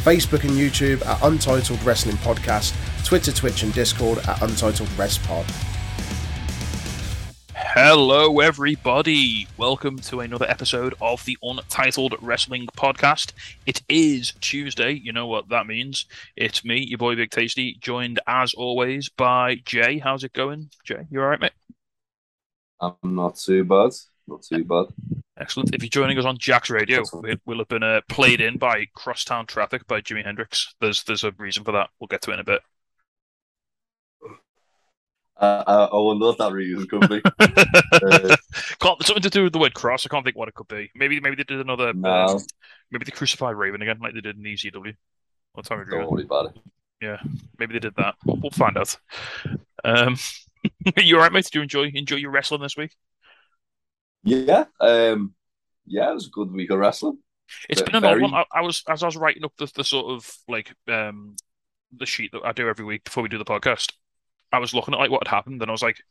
Facebook and YouTube at Untitled Wrestling Podcast, Twitter, Twitch, and Discord at Untitled Rest Pod. Hello, everybody. Welcome to another episode of the Untitled Wrestling Podcast. It is Tuesday. You know what that means. It's me, your boy Big Tasty, joined as always by Jay. How's it going, Jay? You all right, mate? I'm not too bad. Not too bad. Excellent. If you're joining us on Jack's Radio, it will have been uh, played in by Crosstown Traffic by Jimi Hendrix. There's there's a reason for that. We'll get to it in a bit. Uh, I, I wonder what that reason could be. Uh, Can't, something to do with the word cross. I can't think what it could be. Maybe maybe they did another. No. um, maybe they crucified Raven again, like they did in ECW. What time don't worry about it. Yeah, maybe they did that. We'll, we'll find out. Um, you all right, mate? Did you enjoy enjoy your wrestling this week? Yeah. Um. Yeah, it was a good week of wrestling. It's been an odd one. I, I was as I was writing up the, the sort of like um the sheet that I do every week before we do the podcast. I was looking at like what had happened, and I was like,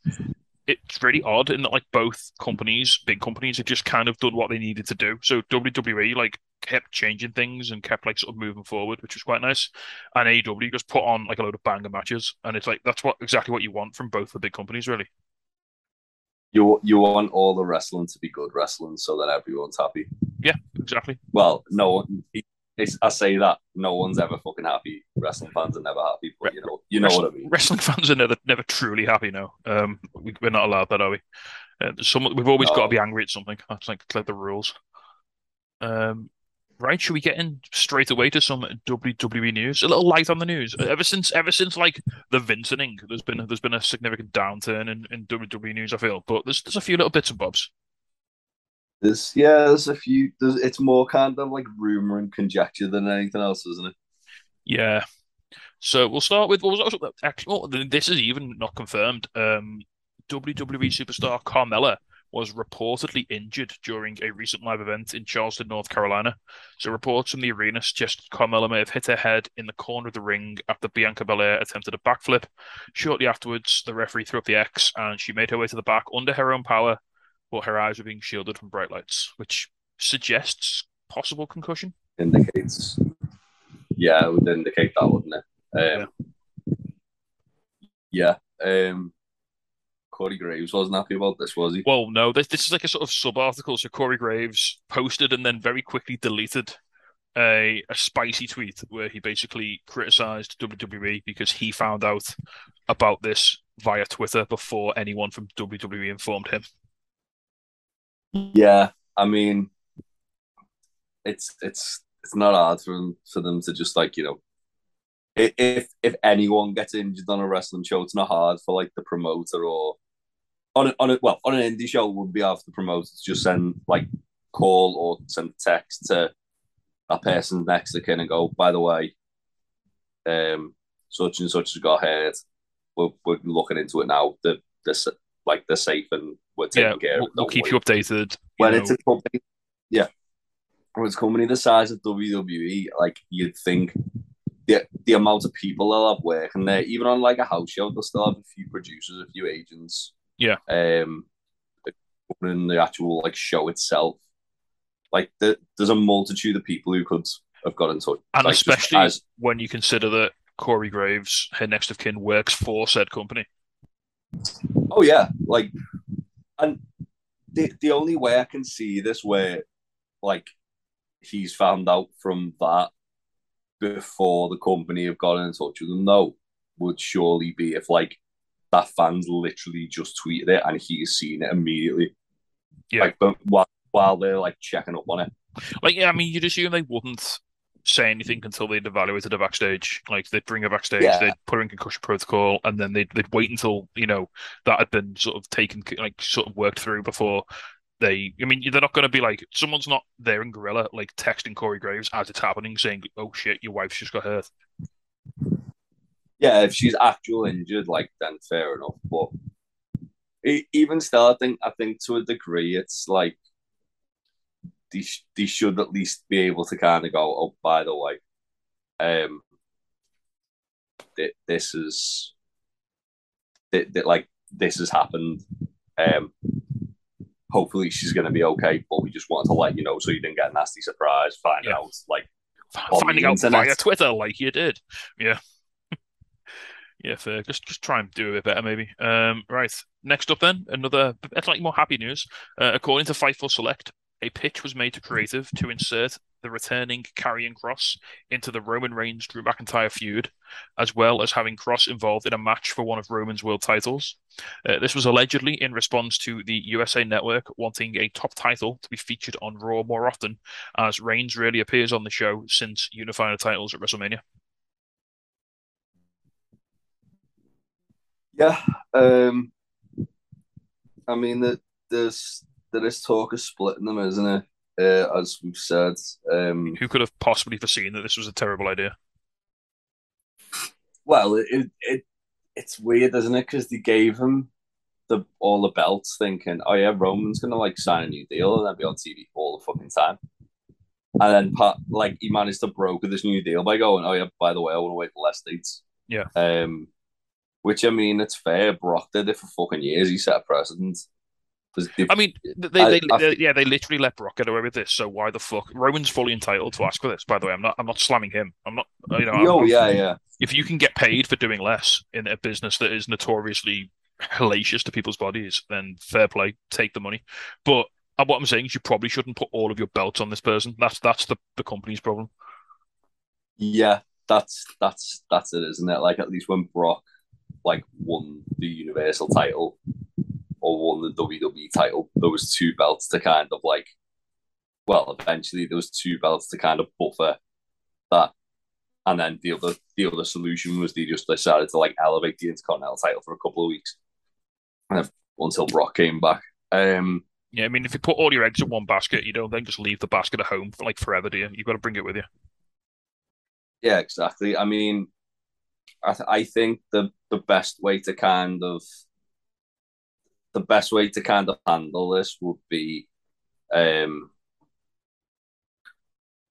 it's really odd in that like both companies, big companies, have just kind of done what they needed to do. So WWE like kept changing things and kept like sort of moving forward, which was quite nice. And AEW just put on like a load of banger matches, and it's like that's what exactly what you want from both the big companies, really. You you want all the wrestling to be good wrestling, so that everyone's happy. Yeah, exactly. Well, no one. It's, I say that no one's ever fucking happy. Wrestling fans are never happy, but you know, you know what I mean. Wrestling fans are never never truly happy No, Um, we, we're not allowed that, are we? Uh, some we've always got to be angry at something. That's like, like the rules. Um, right? Should we get in straight away to some WWE news? A little light on the news. Ever since ever since like the Vincening, there's been there's been a significant downturn in, in WWE news. I feel, but there's there's a few little bits and bobs. There's yeah, there's a few. There's it's more kind of like rumor and conjecture than anything else, isn't it? Yeah. So we'll start with what was also actually oh, this is even not confirmed. Um, WWE superstar Carmella was reportedly injured during a recent live event in Charleston, North Carolina. So reports from the arena suggest Carmella may have hit her head in the corner of the ring after Bianca Belair attempted a backflip. Shortly afterwards, the referee threw up the X and she made her way to the back under her own power, but her eyes were being shielded from bright lights, which suggests possible concussion. Indicates. Yeah, it would indicate that, wouldn't it? Um, yeah. Um, Corey Graves wasn't happy about this, was he? Well, no, this this is like a sort of sub article. So Corey Graves posted and then very quickly deleted a a spicy tweet where he basically criticized WWE because he found out about this via Twitter before anyone from WWE informed him. Yeah, I mean, it's it's it's not hard for them for them to just like you know, if if anyone gets injured on a wrestling show, it's not hard for like the promoter or on a, on a well on an indie show would be for the promoter to just send like call or send a text to that person next to kin and go, by the way, um, such and such has got hurt. We're, we're looking into it now. They're, they're like they're safe and we're taking Yeah, care of we'll, it. we'll keep worry." you updated. you when know. it's a company, yeah, when it's a company the size of WWE, like you'd think the the amount of people they'll have working there, even on like a house show, they'll still have a few producers, a few agents. Yeah. Um, in the actual like show itself, like the, there's a multitude of people who could have got in touch, and like, especially as- when you consider that Corey Graves, her next of kin, works for said company. Oh yeah, like, and the the only way I can see this where, like, he's found out from that before the company have got in touch with him, though, would surely be if like that fan's literally just tweeted it and he he's seen it immediately. Yeah. Like, but while while they're like checking up on it. Like, yeah, I mean, you'd assume they wouldn't say anything until they'd evaluated her backstage. Like, they'd bring her backstage, Yeah. they'd put her in concussion protocol, and then they'd they'd wait until you know that had been sort of taken, like, sort of worked through before they. I mean, they're not going to be like someone's not there in Gorilla, like texting Corey Graves as it's happening, saying, "Oh shit, your wife's just got hurt." Yeah, if she's actual injured, like then fair enough. But even still, I think I think to a degree, it's like they, sh- they should at least be able to kind of go, oh, by the way, um, th- this is th- th- like this has happened. Um, hopefully she's going to be okay, but we just wanted to let you know so you didn't get a nasty surprise. Find Yeah. out like Finding out internet. via Twitter like you did. Yeah. Yeah, fair. Just just try and do a bit better, maybe. Um, right. Next up, then, another slightly more happy news. Uh, according to Fightful Select, a pitch was made to Creative to insert the returning Karrion Kross into the Roman Reigns Drew McIntyre feud, as well as having Kross involved in a match for one of Roman's world titles. Uh, this was allegedly in response to the USA Network wanting a top title to be featured on Raw more often, as Reigns rarely appears on the show since unifying the titles at WrestleMania. Yeah, um, I mean, the, there's there is talk of splitting them, isn't it? Uh, as we've said, um, Who could have possibly foreseen that this was a terrible idea? well, it, it, it it's weird, isn't it? Because they gave him the all the belts, thinking, oh yeah, Roman's gonna like sign a new deal and then be on TV all the fucking time. And then, Pat, like, he managed to broker this new deal by going, oh yeah, by the way, I want to wait for less dates. Yeah. Um, which I mean, it's fair. Brock did it for fucking years. He set a precedent. they- I mean, they, I- they, I they- yeah, they literally let Brock get away with this. So why the fuck? Roman's fully entitled to ask for this. By the way, I'm not. I'm not slamming him. I'm not. You know. Oh yeah, yeah. If you can get paid for doing less in a business that is notoriously hellacious to people's bodies, then fair play. Take the money. But uh, what I'm saying is, you probably shouldn't put all of your belts on this person. That's that's the the company's problem. Yeah, that's that's that's it, isn't it? Like at least when Brock like won the Universal title or won the WWE title, there was two belts to kind of like well, eventually there was two belts to kind of buffer that. And then the other the other solution was they just decided to like elevate the Intercontinental title for a couple of weeks. Until Brock came back. Um Yeah, I mean, if you put all your eggs in one basket, you don't then just leave the basket at home for like forever, do you? You've got to bring it with you. Yeah, exactly. I mean, I th- I think the the best way to kind of the best way to kind of handle this would be um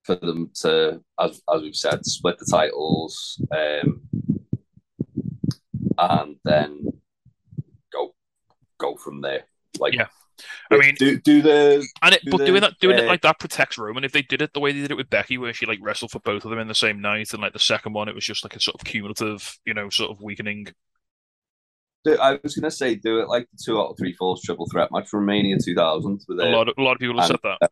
for them to as as we've said split the titles um and then go go from there like Yeah. I mean, do do the And it, Do but they, doing that, doing it uh, like that protects Roman. If they did it the way they did it with Becky, where she like wrestled for both of them in the same night, and like the second one, it was just like a sort of cumulative, you know, sort of weakening. I was gonna say do it like the two out of three falls triple threat match from Mania 2000 with A uh, lot, of, a lot of people have said that.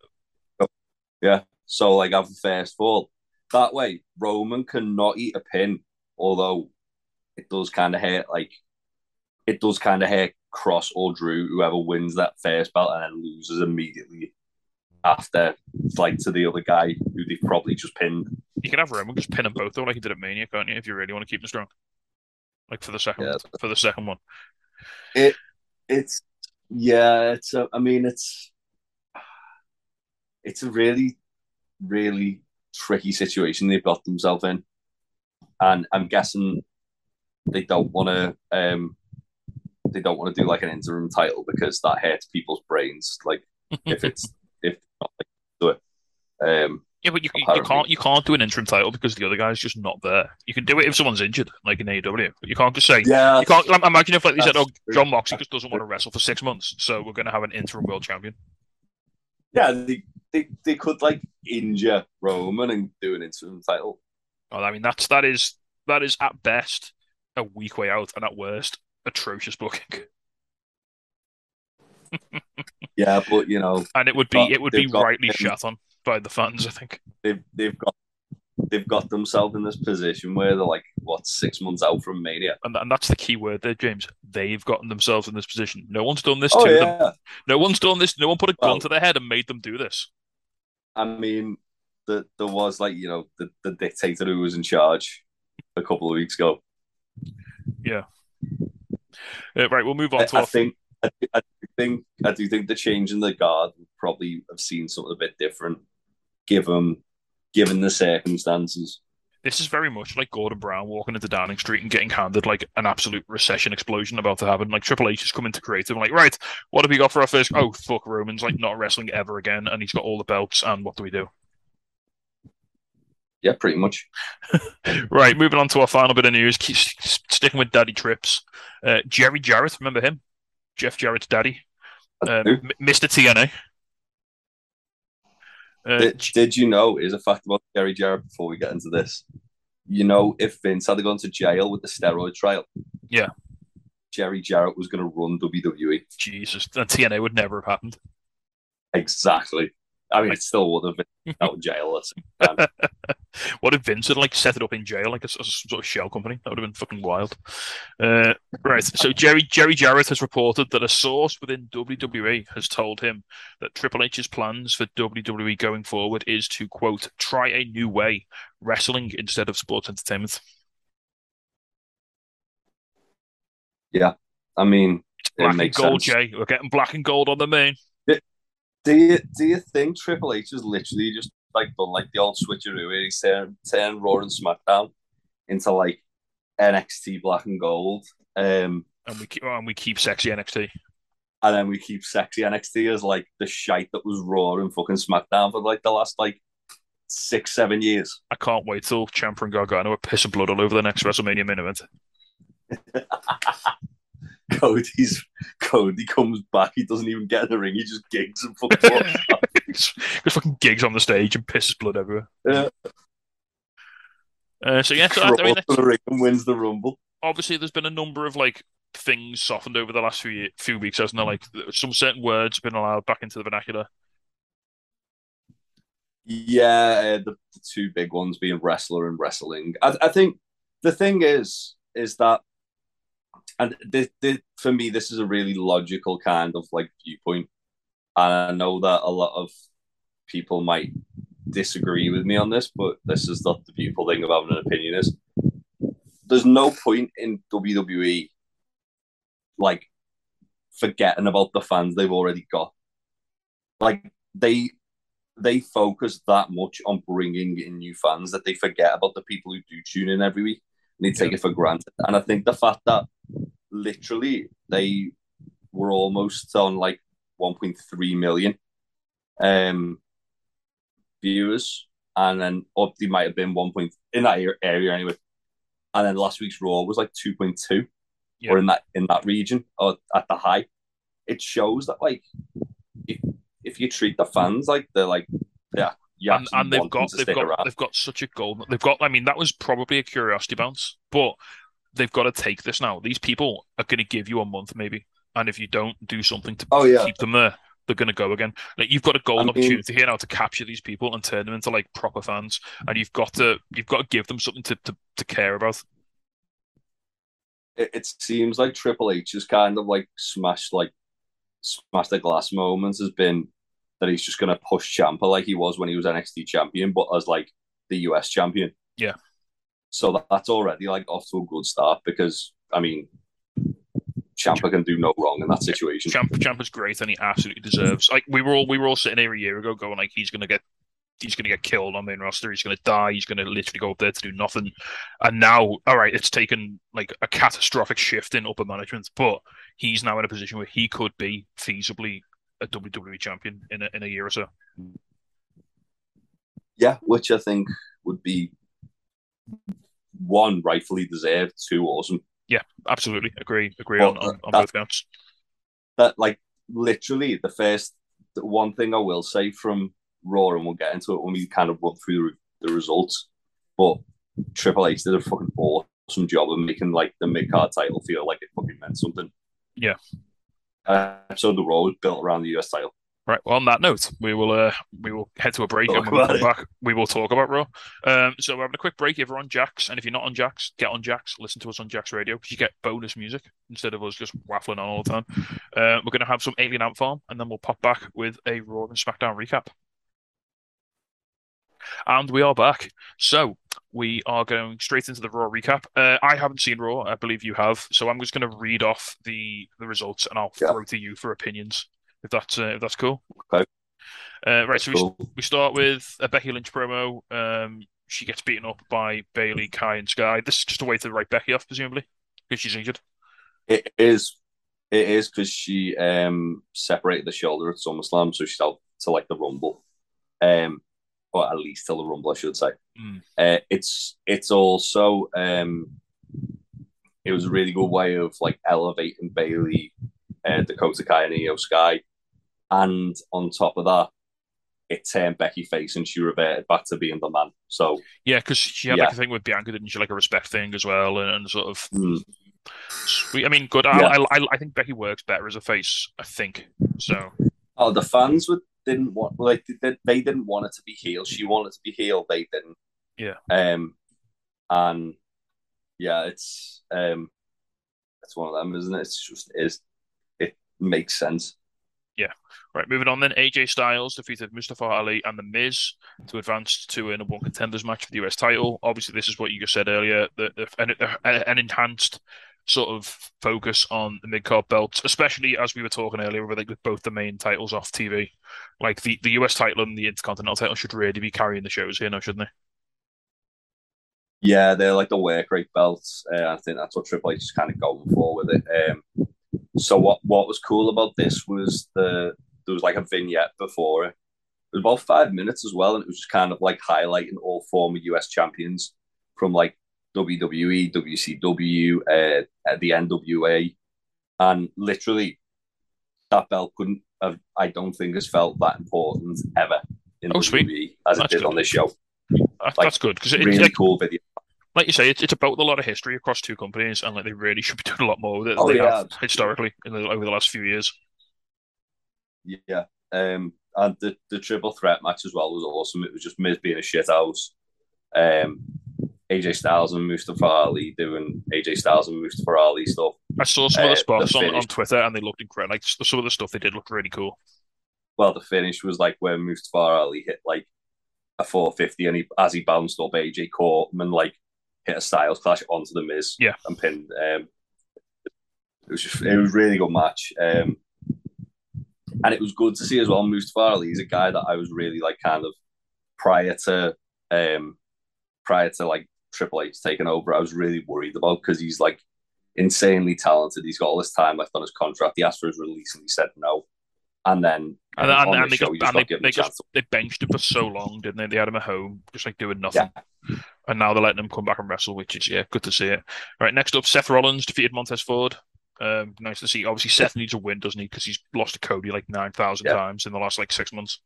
Yeah. So like have a first fall. That way Roman cannot eat a pin, although it does kind of hurt like it does kind of hurt Kross or Drew, whoever wins that first belt and then loses immediately after like to the other guy who they probably just pinned. You can have Roman just pin them both though, like you did at Mania, can't you? If you really want to keep them strong, like for the second, Yeah. for the second one. It it's yeah, it's a, I mean it's it's a really, really tricky situation they've got themselves in. And I'm guessing they don't want to um they don't want to do like an interim title because that hurts people's brains. Like if it's if not like, do it. Um Yeah, but you, you, can't you can't do an interim title because the other guy's just not there. You can do it if someone's injured, like in AEW, but you can't just say yeah, you can't. like, Imagine if like they said, "Oh. Jon Moxley just doesn't want to wrestle for six months, so we're going to have an interim world champion." yeah, they, they they could like injure Roman and do an interim title. Oh, I mean, that's that is that is at best a weak way out, and at worst atrocious booking. Yeah, but you know, And it would be But it would be rightly him. shat on by the fans. I think. they've they've got they've got themselves in this position where they're like what six months out from Mania. And, and that's the key word there, James. They've gotten themselves in this position. No one's done this Oh to them. No one's done this. No one put a gun to their head and made them do this. I mean, the, there was like you know the, the dictator who was in charge a couple of weeks ago. Uh, right, we'll move on I, to I our think I, I do think I do think the change in the guard would probably have seen something a bit different, given given the circumstances. this is very much like Gordon Brown walking into Downing Street and getting handed like an absolute recession explosion about to happen. Like Triple H is coming to creative, like, right, what have we got for our first? Oh, fuck, Roman's like not wrestling ever again, and he's got all the belts. And what do we do? Yeah, pretty much. right, moving on to our final bit of news. Keep sticking with Daddy Trips. Uh, Jerry Jarrett, remember him? Jeff Jarrett's daddy, um, Mr. TNA. Uh, did, did, you know? Is a fact about Jerry Jarrett before we get into this. You know, if Vince had gone to jail with the steroid trial, yeah, Jerry Jarrett was going to run WWE. Jesus, and TNA would never have happened. Exactly. I mean, it still would have been out of jail. what if Vince had like set it up in jail, like a, a sort of shell company? That would have been fucking wild. Uh, right. So Jerry Jerry Jarrett has reported that a source within WWE has told him that Triple H's plans for WWE going forward is to quote try a new way, wrestling instead of sports entertainment. Yeah, I mean, black and gold, sense. Jay. We're getting black and gold on the main. Do you do you think Triple H is literally just like done like the old switcheroo where he's turned turn Raw and SmackDown into like NXT Black and Gold, um, and we keep oh, and we keep sexy NXT, and then we keep sexy NXT as like the shite that was Raw and fucking SmackDown for like the last like six seven years. I can't wait till Ciampa and Gargano are pissing blood all over the next WrestleMania main event. Cody's Cody comes back. He doesn't even get in the ring. He just gigs and fucking just fucking gigs on the stage and pisses blood everywhere. Yeah. Uh, so yeah, so, I mean, the ring and wins the rumble. Obviously, there's been a number of like things softened over the last few few weeks, hasn't there? Like some certain words have been allowed back into the vernacular. Yeah, uh, the, the, two big ones being wrestler and wrestling. I, I think the thing is, is that and this, this, for me, this is a really logical kind of like viewpoint. And I know that a lot of people might disagree with me on this, but this is not the beautiful thing of having an opinion is there's no point in WWE like forgetting about the fans they've already got. Like they they focus that much on bringing in new fans that they forget about the people who do tune in every week and they take yeah. it for granted. And I think the fact that literally they were almost on like 1.3 million um viewers, and then up they might have been one point in that area anyway. And then last week's Raw was like 2.2 yeah. or in that in that region or at the high. It shows that like if if you treat the fans like they're like yeah and, and they've got they've got around. they've got such a goal. They've got. I mean, that was probably a curiosity bounce, but they've got to take this now. These people are going to give you a month, maybe, and if you don't do something to oh, yeah. keep them there, they're going to go again. Like you've got a golden I mean, opportunity here now to capture these people and turn them into like proper fans, and you've got to you've got to give them something to to, to care about. It, it seems like Triple H is kind of like smashed like smashed the glass moments has been that he's just going to push Ciampa like he was when he was NXT champion, but as like the US champion. Yeah. So that's already like off to a good start because I mean, Ciampa can do no wrong in that situation. Champ Ciampa's great and he absolutely deserves. Like we were all we were all sitting here a year ago going like he's going to get he's going to get killed on main roster. He's going to die. He's going to literally go up there to do nothing. And now, all right, it's taken like a catastrophic shift in upper management, but he's now in a position where he could be feasibly a WWE champion in a, in a year or so. Yeah, which I think would be one rightfully deserved, two awesome. Yeah, absolutely agree. Agree on, on, on that, both counts. That like literally the first the one thing I will say from Raw, and we'll get into it when we kind of run through the, the results. But Triple H did a fucking awesome job of making like the mid card title feel like it fucking meant something. Yeah. Uh, so the Raw was built around the US title. Right. Well, on that note, we will uh, we will head to a break talk and when we come back, we will talk about Raw. Um, so we're having a quick break. If you're on Jax, and if you're not on Jax, get on Jax. Listen to us on Jax Radio because you get bonus music instead of us just waffling on all the time. Uh, we're going to have some Alien Ant Farm, and then we'll pop back with a Raw and SmackDown recap. And we are back. So we are going straight into the Raw recap. Uh, I haven't seen Raw. I believe you have. So I'm just going to read off the the results, and I'll yeah. throw to you for opinions if that's uh, if that's cool. Okay. Uh, right, so we, we start with a Becky Lynch promo. Um, she gets beaten up by Bayley, Kai, and Sky. This is just a way to write Becky off, presumably, because she's injured. It is. It is because she um separated the shoulder at SummerSlam, so she's out to like the Rumble, um, or at least till the Rumble, I should say. Mm. Uh, it's it's also um, it was a really good way of like elevating Bayley, uh, Dakota Kai, and Io Sky, and on top of that, it turned Becky face and she reverted back to being the man. So Yeah, because she had Yeah. like a thing with Bianca, didn't she? Like a respect thing as well, and, and sort of. mm, Sweet. I mean, good. I, Yeah. I, I, I think Becky works better as a face. I think so. oh, the fans would didn't want like they, they didn't want it to be heel. She wanted to be heel. They didn't. Yeah. Um, and yeah, it's um, it's one of them, isn't it? It's just is it makes sense. Right, moving on then. AJ Styles defeated Mustafa Ali and The Miz to advance to a number one contenders match for the US title. Obviously, this is what you just said earlier the, an, an enhanced sort of focus on the mid card belt, especially as we were talking earlier with, like, with both the main titles off TV. Like the, the US title and the Intercontinental title should really be carrying the shows here now, shouldn't they? Yeah, they're like the work rate belts. Uh, I think that's what Triple H is kind of going for with it. Um, so what what was cool about this was the there was like a vignette before it. It was about five minutes as well, and it was just kind of like highlighting all former US champions from like WWE, WCW, uh, the NWA, and literally that belt couldn't have. I don't think has felt that important ever in Oh, sweet. As That's it did good. on this show. That, Like, that's good because Really like, cool video. Like you say, it's, it's about a lot of history across two companies, and like they really should be doing a lot more with it than Oh, they yeah. have historically in the, over the last few years. Yeah. Um, and the, the triple threat match as well was awesome. It was just Miz being a shit house. Um, AJ Styles and Mustafa Ali doing AJ Styles and Mustafa Ali stuff. I saw some of Uh, the spots the on, on. Twitter, and they looked incredible. Like some of the stuff they did looked really cool. Well, the finish was like where Mustafa Ali hit like a 450 and he as he bounced up, AJ caught him and like hit a Styles clash onto the Miz Yeah. and pinned. Um, it was just it was a really good match. Um, and it was good to see as well. Mustafa Ali is a guy that I was really like kind of prior to um prior to like Triple H taking over. I was really worried about because he's like insanely talented. He's got all this time left on his contract. He asked for his release and he said no. And then And, and, and this they, show, got, and they, they just they benched him for so long, didn't they? They had him at home, just like doing nothing. And now they're letting him come back and wrestle, which is yeah, good to see it. All right, next up, Seth Rollins defeated Montez Ford. Um, nice to see. Obviously, Seth needs a win, doesn't he? Because he's lost to Cody like nine thousand Yeah. times in the last like six months.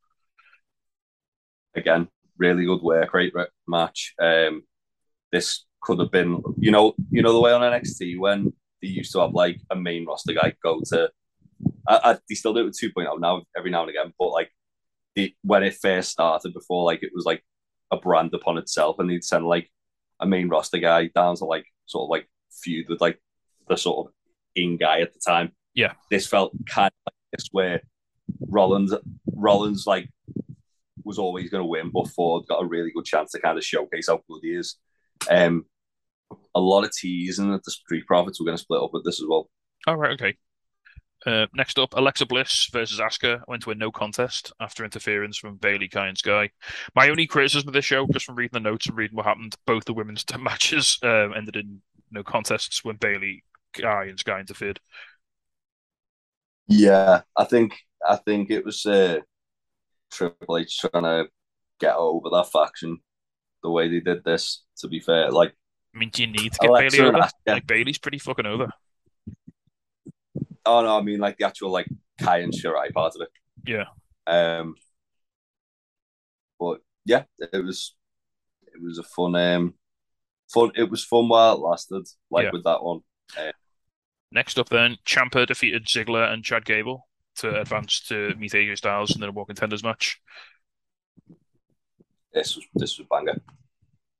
again, really good work rate re- match. Um, this could have been, you know, you know the way on NXT when they used to have like a main roster guy go to. I, I, they still do it with 2.0 now, every now and again, but like the when it first started, before like it was like a brand upon itself, and they'd send like a main roster guy down to like sort of like feud with like the sort of in guy at the time. Yeah. this felt kind of like this where Rollins, Rollins like was always going to win, but Ford got a really good chance to kind of showcase how good he is. Um, a lot of teasing that the Street Profits were going to split up with this as well. All right, okay. Uh, next up, Alexa Bliss versus Asuka went to a no contest after interference from Bayley, Kai, and Sky. My only criticism of this show, just from reading the notes and reading what happened, both the women's matches um, ended in no contests when Bayley, Kai, and Sky interfered. Yeah, I think I think it was uh, Triple H trying to get over that faction the way they did this. To be fair, like I mean, do you need to get Alexa Bayley over? Like Bayley's pretty fucking over. Oh no, I mean like the actual like Kai and Shirai part of it. Yeah. Um, but yeah, it was it was a fun um fun. It was fun while it lasted. Like Yeah. with that one. Next up, then, Ciampa defeated Ziggler and Chad Gable to advance to meet AJ Styles in the War Contenders match. This was this was banger.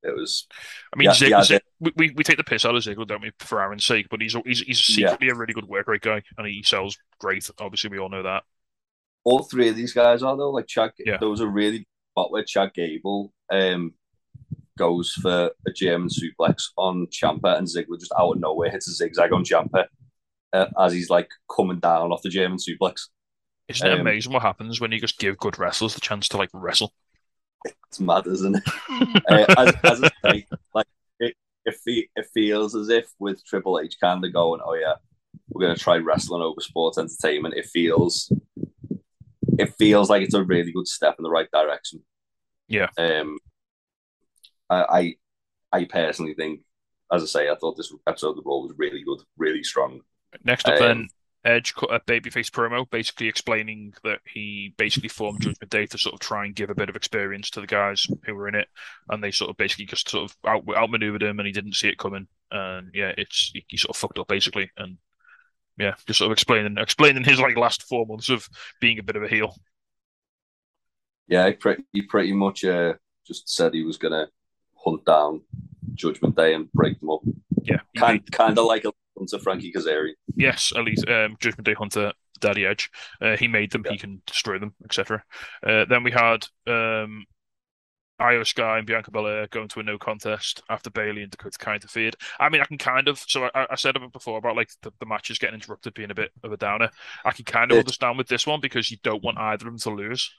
It was I mean, Yeah, Zig, yeah, Zig- we, we take the piss out of Ziggler, don't we, for Aaron's sake? But he's he's he's secretly a really good work rate guy, and he sells great. Obviously, we all know that. all three of these guys are though. Like Chad, Yeah. there was a really spot where Chad Gable um goes for a German suplex on Ciampa, and Ziggler just out of nowhere hits a zigzag on Ciampa uh, as he's like coming down off the German suplex. Isn't it Um, amazing what happens when you just give good wrestlers the chance to like wrestle? It's mad, isn't it? uh, as, as I say, like it, it, fe- it feels as if with Triple H kind of going, oh yeah, we're gonna try wrestling over sports entertainment. It feels, it feels like it's a really good step in the right direction. Yeah. Um, I, I, I personally think, as I say, I thought this episode of the Raw was really good, really strong. Next up, Um, then Edge cut a babyface promo, basically explaining that he basically formed Judgment Day to sort of try and give a bit of experience to the guys who were in it, and they sort of basically just sort of out outmaneuvered him, and he didn't see it coming, and yeah, it's he, he sort of fucked up basically, and yeah, just sort of explaining explaining his like last four months of being a bit of a heel. Yeah, he pretty, he pretty much uh, just said he was gonna hunt down Judgment Day and break them up. Yeah, Kind, kind of like a to Frankie Kazarian. yes, at least um, Judgment Day Hunter, Daddy Edge, uh, he made them, he can destroy them, etc. Uh, then we had um, Io Sky and Bianca Belair going to a no contest after Bayley and Dakota Kai interfered. I mean, I can kind of so I, I said it before about like the, the matches getting interrupted being a bit of a downer. I can kind of Yeah. understand with this one because you don't want either of them to lose.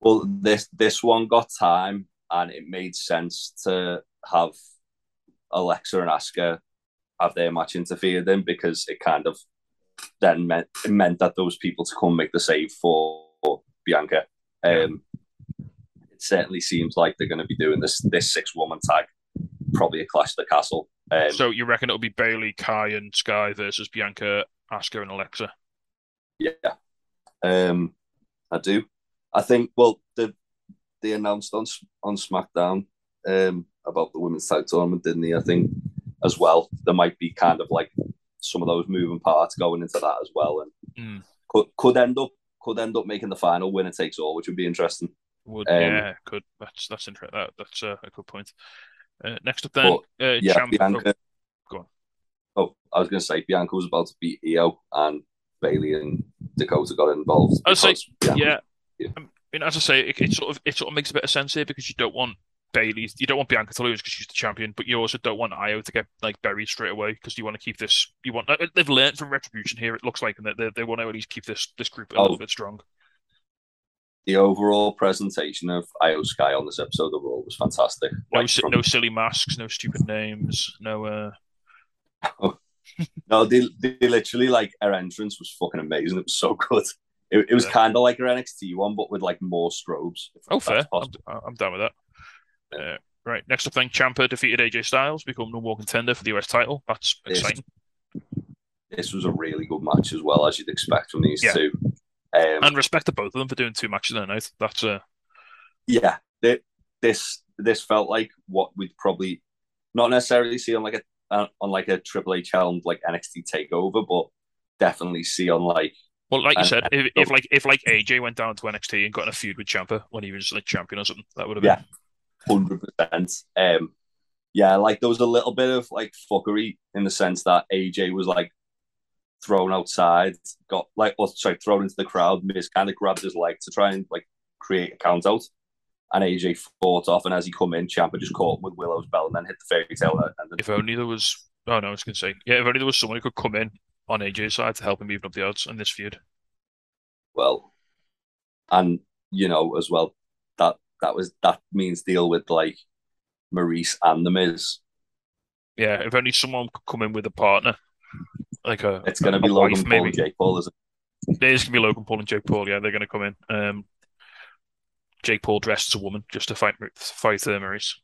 Well, this this one got time, and it made sense to have Alexa and Asuka have their match interfered in because it kind of then meant it meant that those people to come make the save for Bianca. Um, it certainly seems like they're going to be doing this this six woman tag, probably a Clash of the Castle. Um, So you reckon it'll be Bayley, Kai, and Sky versus Bianca, Asuka, and Alexa? Yeah, um, I do. I think. Well, the they announced on on SmackDown um, about the women's tag tournament, didn't they? I think as well. There might be kind of like some of those moving parts going into that as well, and Mm. could could end up could end up making the final winner takes all, which would be interesting. Would Um, yeah, could that's that's interesting. That, that's uh, a good point. Uh, next up, then, uh, Yeah, Champ- Bianca. go on. Oh, I was going to say Bianca was about to beat Io, and Bayley and Dakota got involved. I say, Bianca- yeah. Yeah. I mean, as I say, it, it sort of it sort of makes a bit of sense here because you don't want Bayley, you don't want Bianca to lose because she's the champion, but you also don't want Io to get like buried straight away because you want to keep this. You want they've learned from Retribution here. It looks like, and they they, they want to at least keep this this group a Oh. little bit strong. the overall presentation of Io Sky on this episode of Raw was fantastic. No, Like, si- from- no silly masks, no stupid names, no. uh No, they, they literally like her entrance was fucking amazing. It was so good. It, it was Yeah. kind of like her NXT one, but with like more strobes. Oh, fair. I'm. I'm down with that. Uh, right. Next up, then, Ciampa defeated AJ Styles, become number one contender for the US title. That's exciting. This was a really good match as well, as you'd expect from these Yeah. two. Um, And respect to both of them for doing two matches in a night. That's uh, yeah, thi- this this felt like what we'd probably not necessarily see on like a uh, on like a Triple H helmed like NXT takeover, but definitely see on like well, like you And- said, if, if like if like AJ went down to NXT and got in a feud with Ciampa when he was like champion or something, that would have been Yeah. Hundred percent. Um, yeah, like there was a little bit of like fuckery in the sense that AJ was like thrown outside, got like, or sorry, thrown into the crowd. Miz kind of grabbed his leg to try and like create a count out, and AJ fought off. And as he come in, Ciampa just caught him with Willow's bell and then hit the fairy tale. And then, If only there was. Oh no, I was to say, yeah. If only there was someone who could come in on AJ's side to help him even up the odds in this feud. well, and you know as well that was that means deal with like Maryse and the Miz. Yeah, if only someone could come in with a partner, like a. It's going to be Logan wife, Paul maybe. and Jake Paul, isn't it? It is going to be Logan Paul and Jake Paul. Yeah, they're going to come in. Um, Jake Paul dressed as a woman just to fight fight uh, Maryse.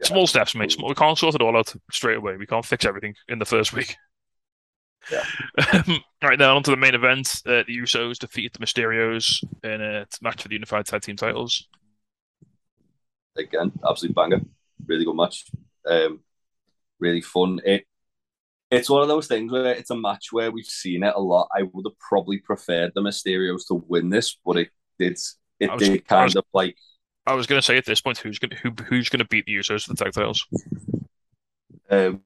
Yeah. Small steps, mate. Small, we can't sort it all out straight away. We can't fix everything in the first week. Yeah. Um, right now, on to the main event. Uh, the Usos defeated the Mysterios in a match for the Unified Tag Team titles. again, absolute banger. Really good match. Um, really fun. It it's one of those things where it's a match where we've seen it a lot. I would have probably preferred the Mysterios to win this, but it did it was- did kind was- of like I was going to say at this point, who's going to, who who's going to beat the Usos for the tag titles? um,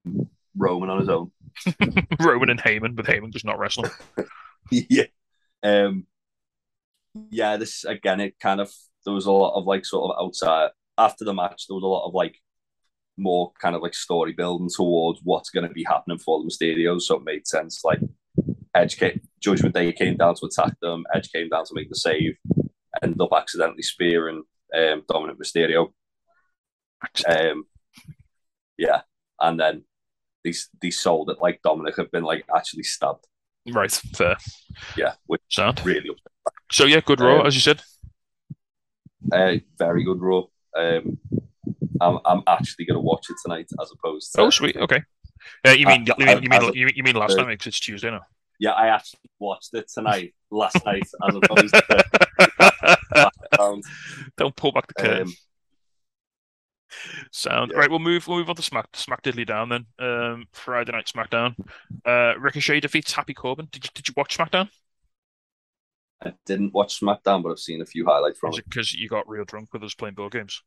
Roman on his own. Roman and Heyman, with Heyman just not wrestling. yeah. Um, yeah, this again, it kind of there was a lot of like sort of outside after the match. There was a lot of like more kind of like story building towards what's going to be happening for the Mysterios. So it made sense. Like Edge came, Judgment Day came down to attack them. Edge came down to make the save. ended up accidentally spearing um, Dominic Mysterio. Um, yeah, and then they they sold it like Dominic had been like actually stabbed. Right, fair. Yeah, which Sound. really upset. So yeah, good Raw, Um, as you said. Uh, very good Raw. Um, I'm I'm actually gonna watch it tonight as opposed to Oh, sweet. Okay. Uh, you mean Uh, you mean you mean you mean, you mean last uh, time because it's Tuesday now. yeah. I actually watched it tonight last night as opposed to. Don't pull back the curtain. Um, Sound yeah. right. We'll move. We'll move on to Smack Smack Diddley down then. Um, Friday Night SmackDown. Uh, Ricochet defeats Happy Corbin. Did you did you watch SmackDown? I didn't watch SmackDown, but I've seen a few highlights from Is it. because you got real drunk with us playing board games?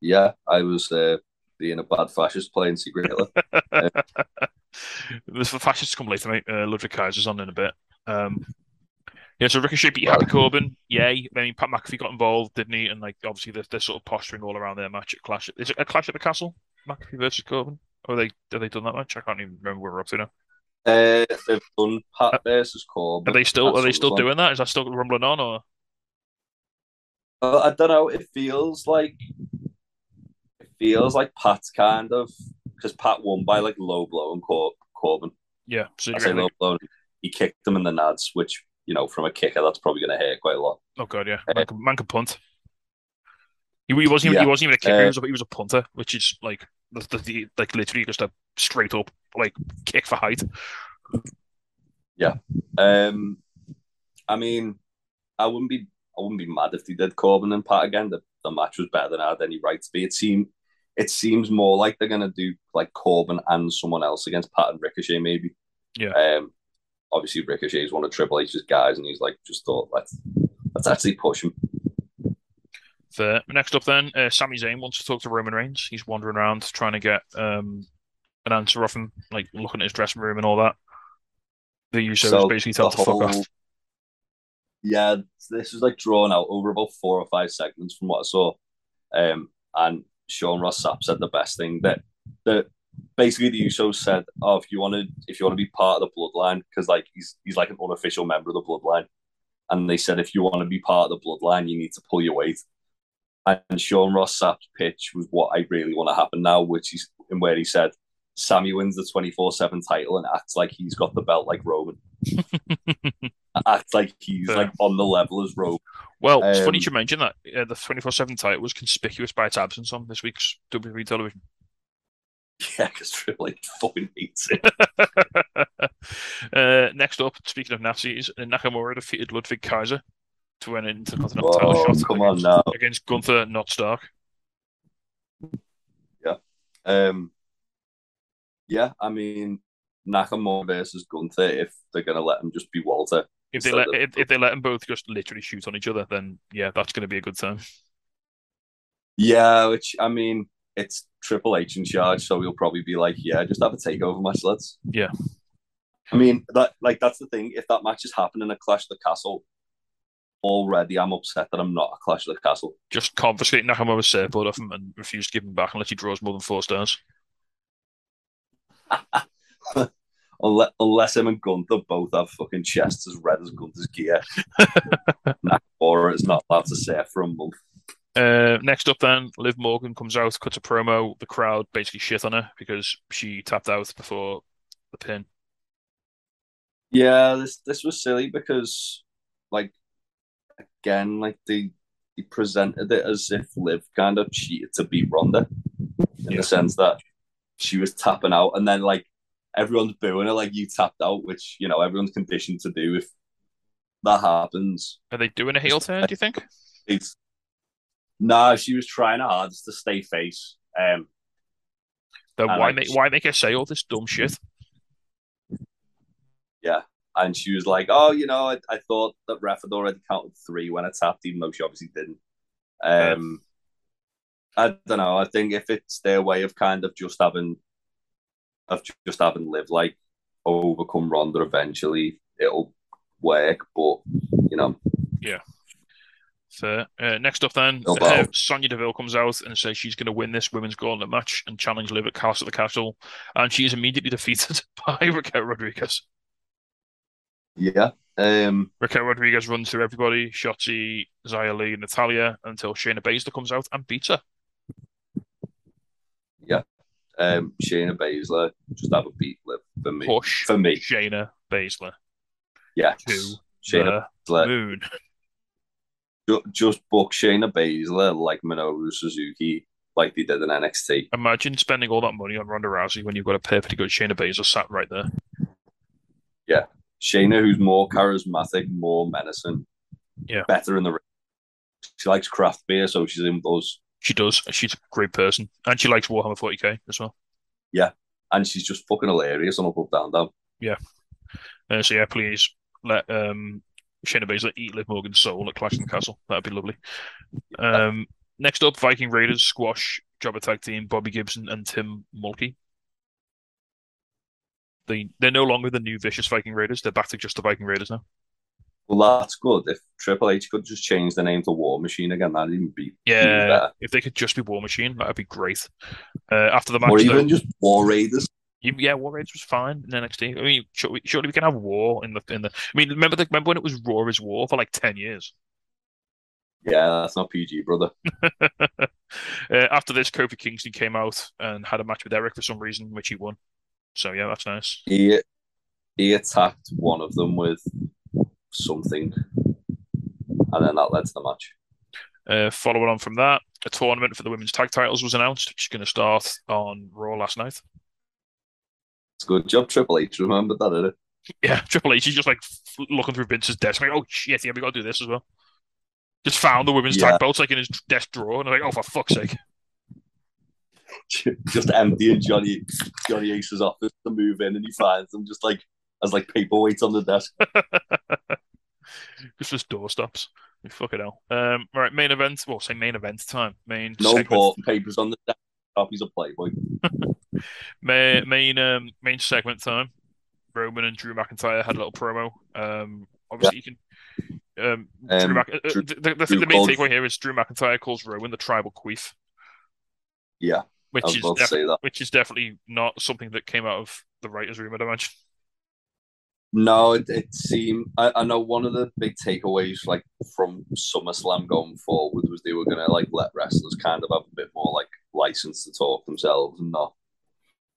Yeah, I was uh, being a bad fascist playing Secret Hitler. There's the fascists come later, mate. Uh, Ludwig Kaiser's on in a bit. Um, yeah, so Ricochet beat Happy Corbin. Yay. I mean, Pat McAfee got involved, didn't he? And like, obviously, they're, they're sort of posturing all around their match at Clash. Is it a Clash at the Castle? McAfee versus Corbin? Or they have they done that match? I can't even remember where we're up to now. Uh, they've done Pat versus Corbin. Are they still are they still doing that? Is that still rumbling on or? Uh, I don't know. It feels like it feels like Pat's kind of because Pat won by like low blow and Cor- Corbin. Yeah. So I say low blow. He kicked him in the nads, which you know from a kicker that's probably going to hurt quite a lot. Oh god, yeah, man can, man can punt. He, he wasn't even Yeah. he wasn't even a kicker. he, Uh, was a, he was a punter, which is like the, the, the like literally just a straight up like kick for height. Yeah. Um, I mean, I wouldn't be I wouldn't be mad if they did Corbin and Pat again. The, the match was better than I had any right to be. It seemed it seems more like they're gonna do like Corbin and someone else against Pat and Ricochet maybe. Yeah. Um, obviously Ricochet is one of Triple H's guys, and he's like just thought let's let's actually push him. Fair. Next up, then, uh, Sami Zayn wants to talk to Roman Reigns. He's wandering around trying to get um an answer off him, like looking at his dressing room and all that. The Usos So, basically tell him the to fuck off. Yeah, this was like drawn out over about four or five segments from what I saw. Um, and Sean Ross Sapp said the best thing that that basically the Usos said, "Oh, if you want to, if you want to be part of the bloodline, because like he's he's like an unofficial member of the bloodline," and they said, "If you want to be part of the bloodline, you need to pull your weight." And Sean Ross Sapp's pitch was what I really want to happen now, which is in where he said, "Sami wins the twenty four seven title and acts like he's got the belt like Roman." acts like he's Fair. like on the level as Roman. Well, it's funny Um, you mention that. Uh, the 24 7 title was conspicuous by its absence on this week's WWE television. Yeah, because Triple H fucking hates it. uh, next up, speaking of Nazis, Nakamura defeated Ludwig Kaiser to win an Intercontinental title Oh, shot come on against, now. against Gunther, not Stark. Um, yeah, I mean Nakamura versus Gunther. If they're gonna let him just be Walter, If they let of- if, if they let them both just literally shoot on each other, then yeah, that's going to be a good time. yeah. Which I mean, it's Triple H in charge, so he'll probably be like, yeah, just have a takeover match, let's. Yeah. I mean that like that's the thing. If that match is happening at Clash of the Castle, already I'm upset that I'm not a Clash of the Castle. Just confiscate Nakamura's surfboard off him and refuse to give him back unless he draws more than four stars. Unless, unless him and Gunther both have fucking chests as red as Gunther's gear. Nakamura is not allowed to surf for a month. Uh, next up, then, Liv Morgan comes out, cuts a promo. The crowd basically shit on her because she tapped out before the pin. Yeah, this this was silly because, like, again, like they they presented it as if Liv kind of cheated to beat Ronda, in Yeah. the sense that she was tapping out, and then like everyone's booing her, like you tapped out, which you know everyone's conditioned to do. If that happens, Are they doing a heel turn? Do you think? it's nah. She was trying her hardest to stay face. Um, Then why like- make why make her say all this dumb shit? Yeah, and she was like, "Oh, you know, I, I thought that ref had already counted three when I tapped, even though she obviously didn't." Um, I don't know. I think if it's their way of kind of just having, of just having Liv like overcome Ronda eventually, it'll work. But you know, Fair. Uh, next up, then, No uh. Sonya Deville comes out and says she's going to win this women's gauntlet match and challenge Liv at Castle of the Castle, and she is immediately defeated by Raquel Rodriguez. yeah. Um, Raquel Rodriguez runs through everybody, Shotzi, Xia Li, Natalya, until Shayna Baszler comes out and beats her. Yeah. Um, Shayna Baszler just have a beat for me. Push For me, Shayna Baszler yes. to Shayna the Baszler. moon. Ju- Just book Shayna Baszler like Minoru Suzuki, like they did in NXT. Imagine spending all that money on Ronda Rousey when you've got a perfectly good Shayna Baszler sat right there. Yeah, Shayna, who's more charismatic, more menacing, Yeah. better in the ring. She likes craft beer, so she's in those, She does. She's a great person, and she likes Warhammer 40k as well. Yeah, and she's just fucking hilarious on up, up, down, down. Yeah. Uh, so yeah, please let um, Shayna Baszler eat Liv Morgan's soul at Clash in the Castle. That'd be lovely. Um, next up, Viking Raiders squash Jobber Tag Team, Bobby Gibson and Tim Mulkey. They they're no longer the new vicious Viking Raiders. They're back to just the Viking Raiders now. Well, that's good. If Triple H could just change the name to War Machine again, that'd even be Yeah, better. if they could just be War Machine, that'd be great. Uh, after the match, Or though- even just War Raiders. You- Yeah, War Raiders was fine in the NXT. I mean, surely, surely we can have War in the in the. I mean, remember the, remember when it was Raw is War for like ten years. Yeah, that's not PG, brother. uh, after this, Kofi Kingston came out and had a match with Eric for some reason, which he won. So yeah, that's nice. He he attacked one of them with something, and then that led to the match. Uh, following on from that, a tournament for the women's tag titles was announced, which is going to start on Raw last night. Good job, Triple H. Remember that, did it? Yeah, Triple H is just like looking through Vince's desk, like, oh shit, yeah, we got to do this as well. Just found the women's Yeah. tag belts like in his desk drawer, and I'm like, oh for fuck's sake. just emptying Johnny Johnny Ace's office to move in, and he finds them just like as like paperweights on the desk. just as doorstops. Fuck it hell. Um, right, main event. Well, say main event time. Main No important papers on the desk. Copies a Playboy. Main main um main segment time. Roman and Drew McIntyre had a little promo. Um, obviously you can. Um, Drew Um, Mc- uh, Drew- the, the, the, Drew the main called- takeaway here is Drew McIntyre calls Roman the tribal queef, Yeah, which is def- which is definitely not something that came out of the writers' room, I'd imagine. No, it, it seemed. I, I know one of the big takeaways, like from SummerSlam going forward, was they were gonna like let wrestlers kind of have a bit more like license to talk themselves and not.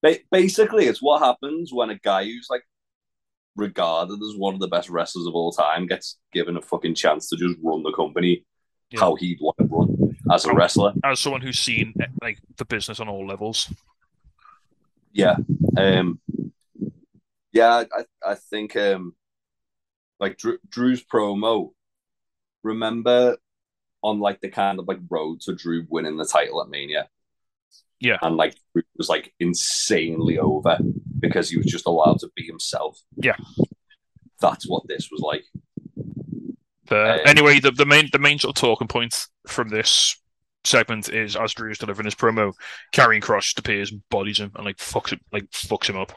Ba- basically, it's what happens when a guy who's like regarded as one of the best wrestlers of all time gets given a fucking chance to just run the company Yeah. how he'd want to run as a wrestler. As someone who's seen eh, like the business on all levels, Yeah. Um yeah, I I think um like Drew, Drew's promo remember on like the kind of like road to Drew winning the title at Mania. Yeah. And like Drew was like insanely over because he was just allowed to be himself. Yeah. That's what this was like. Uh, Um, anyway, the, the main the main sort of talking point from this segment is as Drew's delivering his promo, Karrion Kross appears and bodies him and like fucks him like fucks him up.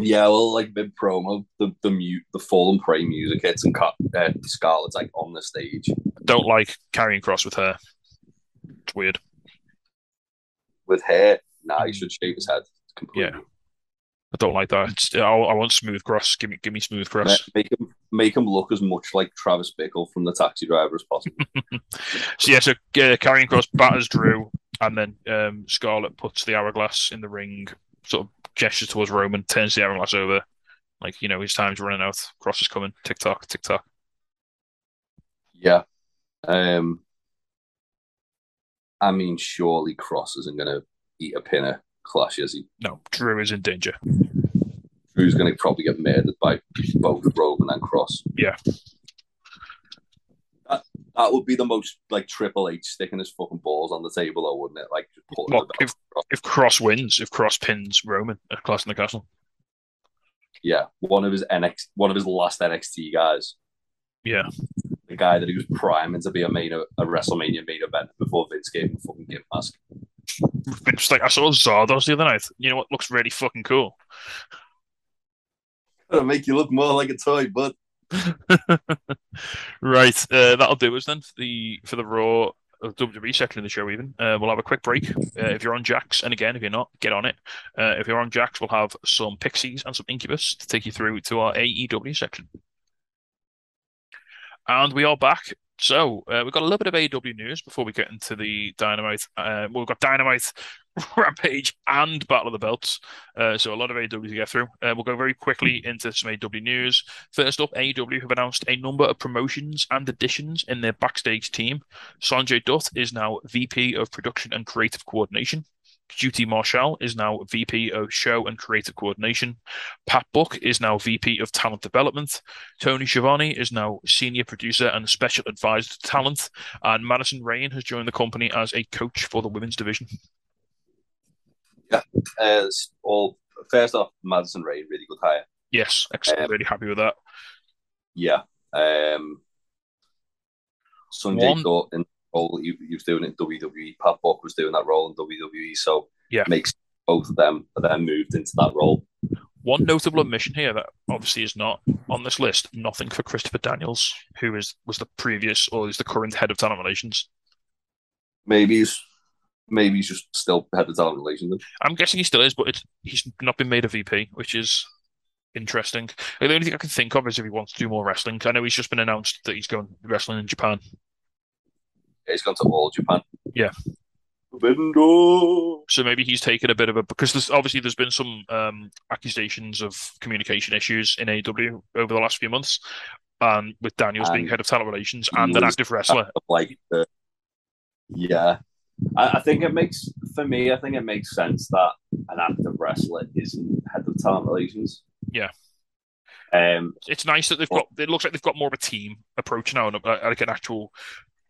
Yeah, well, like mid promo, the the mute, the fall and pray music hits, and Car- uh, Scarlett's like on the stage Don't like Karrion Kross with her. It's weird. with hair. Nah, he should shave his head completely. Yeah, I don't like that. It's, I, I want smooth Kross. Give me give me smooth Kross. Make him make him look as much like Travis Bickle from the Taxi Driver as possible. So yeah, so uh, Karrion Kross batters Drew, and then um, Scarlett puts the hourglass in the ring, sort of gestures towards Roman, turns the hourglass over, like you know his time's running out. Kross is coming. Tick tock, tick tock. yeah. Um. I mean, surely Kross isn't going to eat a pin at Clash, is he? No, Drew is in danger. Drew's going to probably get murdered by both Roman and Kross. Yeah. That, would be the most like Triple H sticking his fucking balls on the table, though, wouldn't it? Like, Well, if across. if Kross wins, if Kross pins Roman at Clash in the Castle, yeah, one of his NXT, one of his last NXT guys, yeah, the guy that he was priming to be a main a WrestleMania main event before Vince gave him a fucking gimp mask. It's like I saw Zardoz the other night. You know what looks really fucking cool? It'll make you look more like a toy, but right, uh, that'll do us then for the for the Raw uh, of WWE section of the show. Even uh, we'll have a quick break. Uh, if you're on Jacks, and again, if you're not, get on it. Uh, if you're on Jacks, we'll have some Pixies and some Incubus to take you through to our AEW section. And we are back so uh, we've got a little bit of AW news before we get into the Dynamite. Uh, well, we've got Dynamite, Rampage, and Battle of the Belts. Uh, so a lot of AW to get through. Uh, we'll go very quickly into some AW news. First up, AW have announced a number of promotions and additions in their backstage team. Sanjay Dutt is now VP of Production and Creative Coordination. QT Marshall is now VP of Show and Creative Coordination. Pat Buck is now VP of Talent Development. Tony Schiavone is now Senior Producer and Special Advisor to Talent. And Madison Rayne has joined the company as a coach for the women's division. Yeah, uh, all first off, Madison Rayne, really good hire. Yes, excellent. Um, really happy with that. Yeah. Um, Sunday One- role he, he was doing it in WWE. Pat Buck was doing that role in WWE, so Yeah. makes both of them then moved into that role. One notable omission here that obviously is not on this list. Nothing for Christopher Daniels, who is was the previous or is the current head of talent relations. Maybe he's maybe he's just still head of talent relations. then. I'm guessing he still is, but it's, he's not been made a VP, which is interesting. The only thing I can think of is if he wants to do more wrestling. I know he's just been announced that he's going wrestling in Japan. He's gone to all Japan. Yeah. Forbidden So maybe he's taken a bit of a because there's obviously there's been some um, accusations of communication issues in AW over the last few months, and with Daniels being head of talent relations and an active wrestler. like the yeah I, I think it makes for me i think it makes sense that an active wrestler isn't head of talent relations Yeah. um It's nice that they've got. It looks like they've got more of a team approach now, and like an actual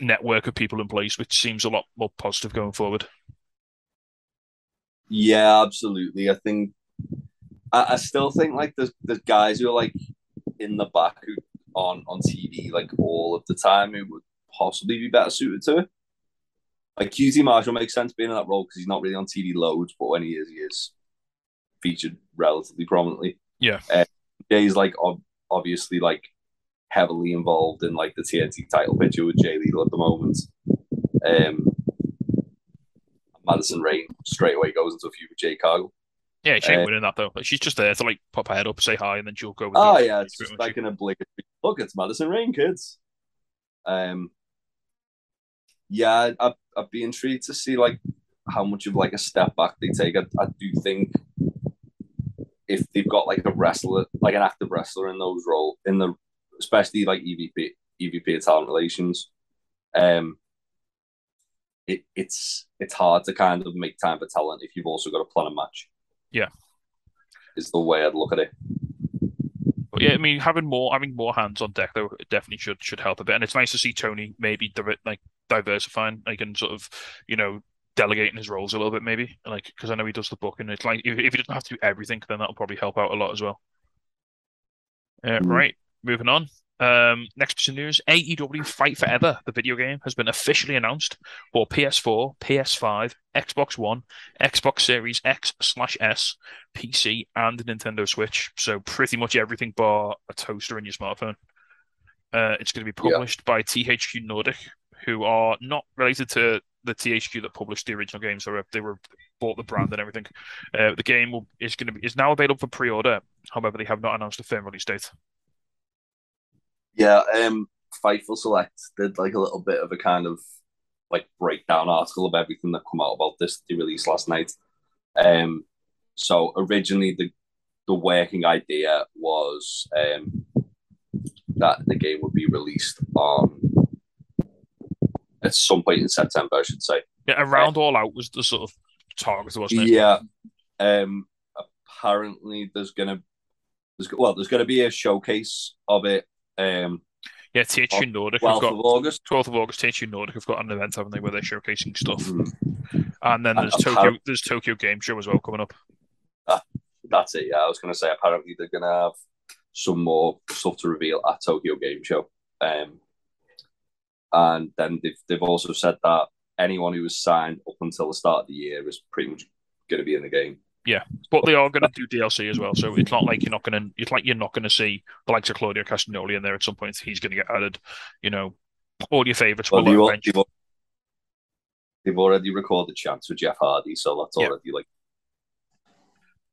network of people in place, which seems a lot more positive going forward. yeah absolutely i think i, I still think like there's, there's guys who are like in the back who on on tv like all of the time who would possibly be better suited to it like QT Marshall makes sense being in that role because he's not really on TV loads, but when he is, he is featured relatively prominently. Yeah. Uh, yeah, he's like ob- obviously like heavily involved in like the TNT title picture with Jay Lethal at the moment. Um, Madison Rayne straight away goes into a feud with Jade Cargill. Yeah, she ain't Uh, winning that though. Like, she's just there to like pop her head up, say hi, and then she'll go. With Oh yeah, it's just like an obligatory look. It's Madison Rayne, kids. Um, yeah, I'd, I'd, I'd be intrigued to see like how much of like a step back they take. I, I do think if they've got like a wrestler, like an active wrestler in those role in the especially like EVP EVP of talent relations, um, it, it's it's hard to kind of make time for talent if you've also got to plan a match. Yeah. is the way I'd look at it. But yeah, I mean, having more having more hands on deck though definitely should should help a bit, and it's nice to see Tony maybe diver- like diversifying, like and sort of you know delegating his roles a little bit, maybe like because I know he does the book, and it's like if, if he doesn't have to do everything, then that'll probably help out a lot as well. Uh, Mm. Right, moving on. Um, next piece of news: AEW Fight Forever, the video game, has been officially announced for PS4, PS5, Xbox One, Xbox Series X slash S, PC, and Nintendo Switch. So pretty much everything bar a toaster in your smartphone. Uh, it's going to be Yeah. published by THQ Nordic, who are not related to the THQ that published the original game. So they were bought the brand and everything. Uh, the game will, is going to be is now available for pre-order. However, they have not announced a firm release date. Yeah, um, Fightful Select did like a little bit of a kind of like breakdown article of everything that come out about this they released last night. Um, so originally the the working idea was um that the game would be released on at some point in September, I should say. Yeah, around all out was the sort of target, wasn't it? Yeah. Um. Apparently, there's gonna there's well, there's gonna be a showcase of it. Um. Yeah, THQ Nordic have 12th got of August. 12th of August. THQ Nordic have got an event, haven't they, where they're showcasing stuff. Mhm. And then there's And Tokyo, there's Tokyo Game Show as well coming up. That's it. Yeah, I was gonna say. Apparently, they're gonna have some more stuff to reveal at Tokyo Game Show. Um. And then they've they've also said that anyone who was signed up until the start of the year is pretty much going to be in the game. Yeah, but they are going to do DLC as well, so it's not like you're not going to. It's like you're not going to see the likes of Claudio Castagnoli in there at some point. He's going to get added. You know, all your favorites Well, will they've, al- they've, already recorded chants with Jeff Hardy, so that's Yeah. already like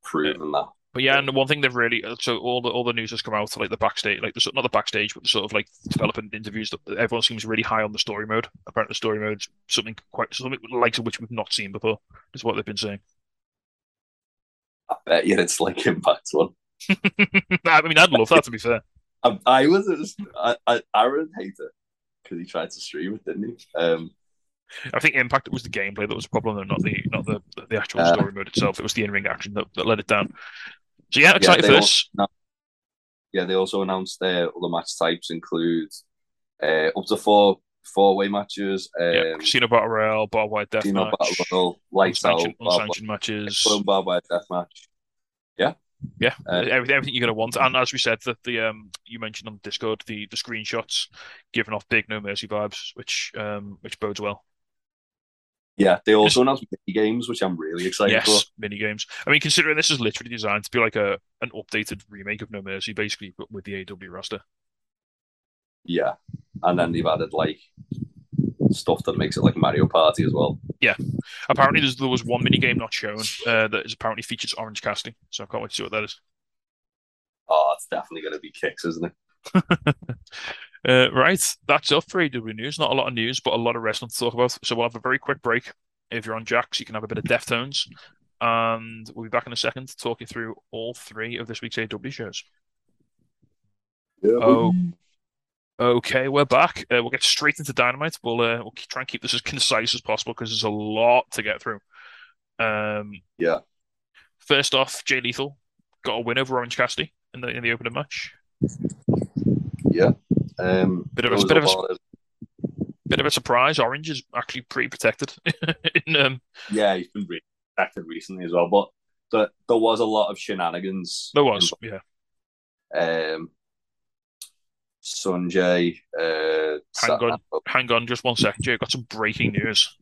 proven that. But yeah, and one thing they've really uh, so all the all the news has come out like the backstage, like the not the backstage, but the sort of like development interviews that everyone seems really high on the story mode. Apparently, the story mode's something quite something like which we've not seen before. Is what they've been saying. I bet you it's like Impact one. I mean, I'd love that to be fair. I, I was just, I, I Aaron hater because he tried to stream it, didn't he? Um, I think Impact it was the gameplay that was the problem, though, not the not the the actual Uh, story mode itself. It was the in ring action that, that let it down. So yeah, excited they for this. yeah, they also announced their other match types include uh, up to four four way matches, yeah, um, Casino Battle Royale, Barbed Wire Death Casino Match, Battle Royale, Lights Out, unsanctioned, barbed matches. barbed wire death match. Yeah, Uh, everything, everything you're going to want. And as we said, that the um you mentioned on Discord, the the screenshots giving off big No Mercy vibes, which um which bodes well. Yeah, they also announced mini games, which I'm really excited for. yes, mini games. I mean, considering this is literally designed to be like a an updated remake of No Mercy, basically, but with the AW roster. Yeah, and then they've added like stuff that makes it like Mario Party as well. Yeah, apparently, there's, there was one mini game not shown uh, that is apparently features Orange Cassidy, so I can't wait to see what that is. Oh, it's definitely going to be kicks, isn't it? Uh, right, that's up for AW news. Not a lot of news, but a lot of wrestling to talk about. So we'll have a very quick break. If you're on Jacks, you can have a bit of Deftones, and we'll be back in a second to talk you through all three of this week's AW shows. Oh, okay, we're back. Uh, we'll get straight into Dynamite. We'll uh, we'll try and keep this as concise as possible because there's a lot to get through. Um, Yeah. First off, Jay Lethal got a win over Orange Cassidy in the in the opening match. Yeah. Um, Bit of a- bit of a-. Bit of a surprise. Orange is actually pretty protected. in, um, yeah, he's been active recently as well, but there, there was a lot of shenanigans. there was, yeah. Um, Sunjay. Uh, Hang on. Hang on, just one second, Jay. Got some breaking news.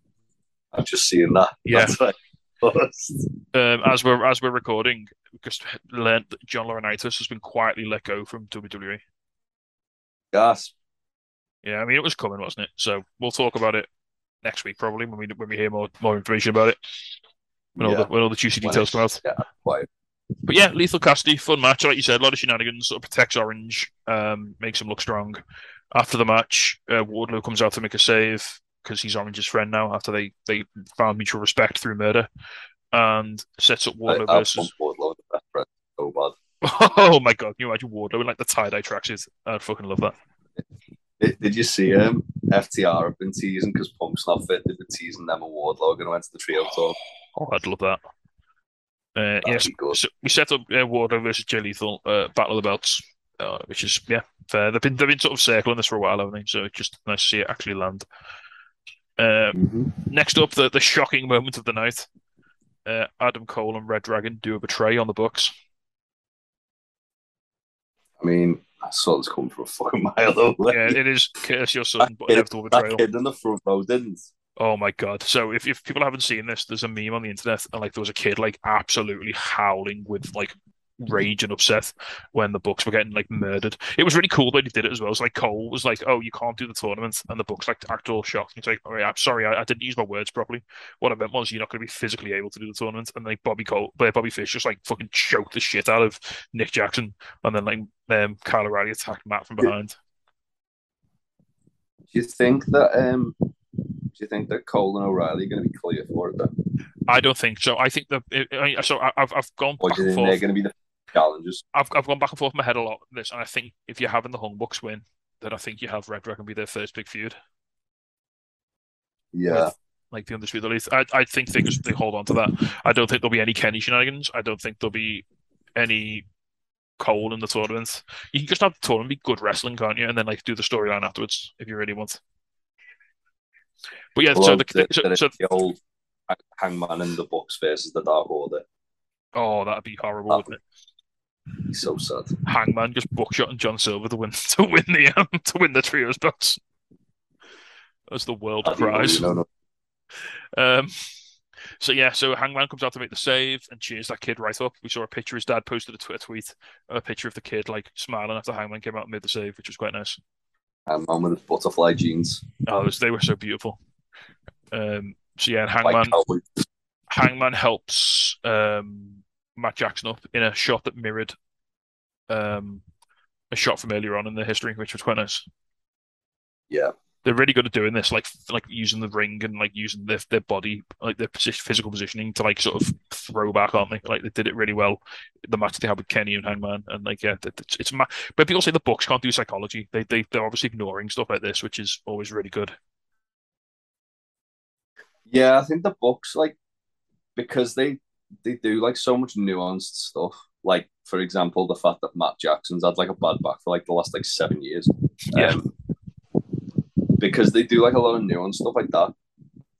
I've just seen that. Yeah. That's what I was. Um, as we're as we're recording, just learned that John Laurinaitis has been quietly let go from WWE. Gasp. Yeah, I mean it was coming, wasn't it? So we'll talk about it next week probably when we when we hear more more information about it. When all the when all the juicy details come out. Yeah, quite. But yeah, Lethal Cassidy, fun match, like you said, a lot of shenanigans, sort of protects Orange, um, makes him look strong. After the match, uh, Wardlow comes out to make a save because he's Orange's friend now after they they found mutual respect through murder, and sets up Wardlow I versus. Wardlow the best friend so bad. Oh my god, can you imagine Wardlow in like the tie dye tracksuit? I'd fucking love that. Did, did you see um, FTR have been teasing because Punk's not fit? They've been teasing them and Wardlow going to enter the trio tour. Oh, I'd love that. Uh, yes, so we set up uh, Wardlow versus Lethal, uh, Battle of the Belts, uh, which is yeah fair. They've been they've been sort of circling this for a while, haven't they? So it's just nice to see it actually land. Uh, next up, the the shocking moment of the night: uh, Adam Cole and Red Dragon do a betray on the Bucks. I mean, I saw this coming from a fucking mile away. Yeah, it is curse your that, son, but inevitable that betrayal. kid in the front row didn't. Oh my god! So if, if people haven't seen this, there's a meme on the internet, and like there was a kid like absolutely howling with like rage and upset when the Bucks were getting like murdered. It was really cool that he did it as well. It's like Cole was like, "Oh, you can't do the tournament," and the Bucks like act all shocked. He's like, "All right, I'm sorry, I, I didn't use my words properly. What I meant was you're not going to be physically able to do the tournament." And like Bobby Cole, Bobby Fish just like fucking choked the shit out of Nick Jackson, and then like um, Kyle O'Reilly attacked Matt from behind. Do you think that um do you think that Cole and O'Reilly are going to be clear for it then? I don't think so. I think that I- so. I've I've gone Or back and think they're going to be the challengers? I've I've gone back and forth in my head a lot on this, and I think if you're having the Young Bucks win, then I think you have Red Dragon be their first big feud, Yeah. like the undisputed elite. I I think they just they hold on to that. I don't think there'll be any Kenny shenanigans. I don't think there'll be any Cole in the tournament. You can just have the tournament be good wrestling, can't you? And then like do the storyline afterwards if you really want. But yeah, so the, the, so, the, so the old Hangman and the Bucks versus the Dark Order. oh that'd be horrible, That wouldn't it? So sad. Hangman just buckshot and John Silver to win to win the um, to win the trios belts. That's the world That'd be prize. no, no. Um, so yeah, so Hangman comes out to make the save and cheers that kid right up. We saw a picture. His dad posted a Twitter tweet, a picture of the kid like smiling after Hangman came out and made the save, which was quite nice. Hangman with his butterfly jeans. Oh, was- they were so beautiful. Um, so yeah, and Hangman. Hangman helps um Matt Jackson up in a shot that mirrored um, a shot from earlier on in the history, which was quite nice. Yeah. They're really good at doing this, like like using the ring and like using their their body, like their position, physical positioning to like sort of throw back, aren't they? Like they did it really well. The match they had with Kenny and Hangman, and like yeah, it's, it's ma- but people say the Bucks can't do psychology. They they they're obviously ignoring stuff like this, which is always really good. Yeah, I think the Bucks like because they they do like so much nuanced stuff. Like for example, the fact that Matt Jackson's had like a bad back for like the last like seven years. Yeah. Um, because they do like a lot of nuanced stuff like that.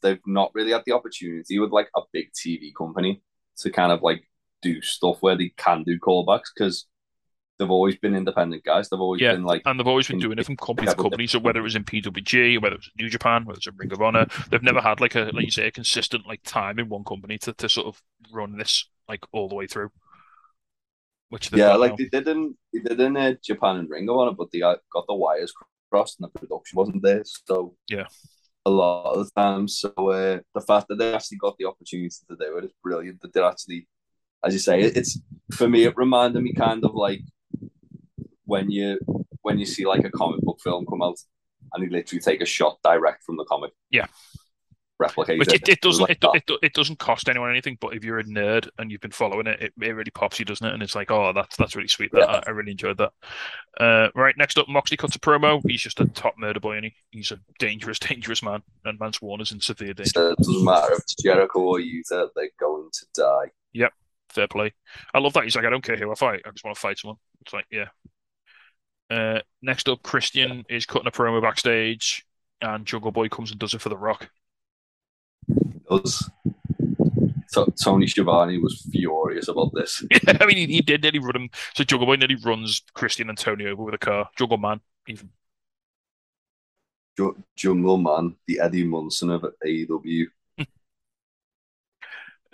They've not really had the opportunity with like a big TV company to kind of like do stuff where they can do callbacks because they've always been independent guys. They've always Yeah, been like And they've always been in- doing it from company to company. So whether it was in PWG, whether it was New Japan, whether it's in Ring of Honor, they've never had like a like you say a consistent like time in one company to, to sort of run this like all the way through. Which yeah, like now. they did in they did in uh, Japan and Ring of Honor, but they got got the wires crossed and the production wasn't there. So Yeah. a lot of the time. So uh, the fact that they actually got the opportunity to do it is brilliant. That they're actually, as you say, it's for me. It reminded me kind of like when you when you see like a comic book film come out and they literally take a shot direct from the comic. Yeah. Replicate Which it, it doesn't like it, it, it doesn't cost anyone anything, but if you're a nerd and you've been following it, it, it really pops you, doesn't it? And it's like, oh, that's that's really sweet. That Yeah. I, I really enjoyed that. Uh, right, next up, Moxley cuts a promo. He's just a top murder boy, and he? he's a dangerous, dangerous man. And Mance Warner's in severe danger. So it doesn't matter if it's Jericho or Yuta, they're going to die. Yep, fair play. I love that. He's like, I don't care who I fight. I just want to fight someone. It's like, yeah. Uh, next up, Christian is cutting a promo backstage, and Jungle Boy comes and does it for The Rock. Does so, Tony Schiavone was furious about this. Yeah, I mean, he, he did nearly run him. So Jungle Boy nearly runs Christian and Tony over with a car. Jungle Man, even. Ju- Jungle Man, the Eddie Munson of AEW.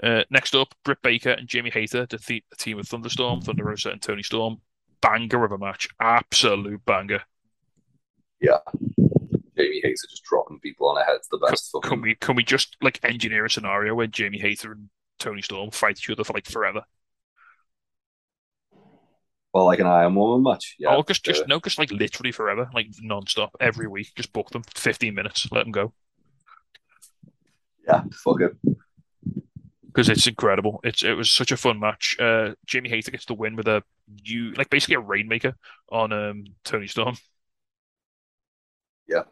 Uh, next up, Britt Baker and Jamie Hayter defeat the team of Thunderstorm, Thunder Rosa, and Toni Storm. Banger of a match. Absolute banger. Jamie Hayter just dropping people on their heads. The best Can fucking we can we just like engineer a scenario where Jamie Hayter and Toni Storm fight each other for like forever? well, like an Iron Woman match. Yeah, oh, just just uh, no, just like literally forever, like non-stop every week. Just book them, fifteen minutes, let them go yeah, fuck it. because it's incredible. It's it was such a fun match. Uh, Jamie Hayter gets the win with a you like basically a rainmaker on um Toni Storm. Yeah.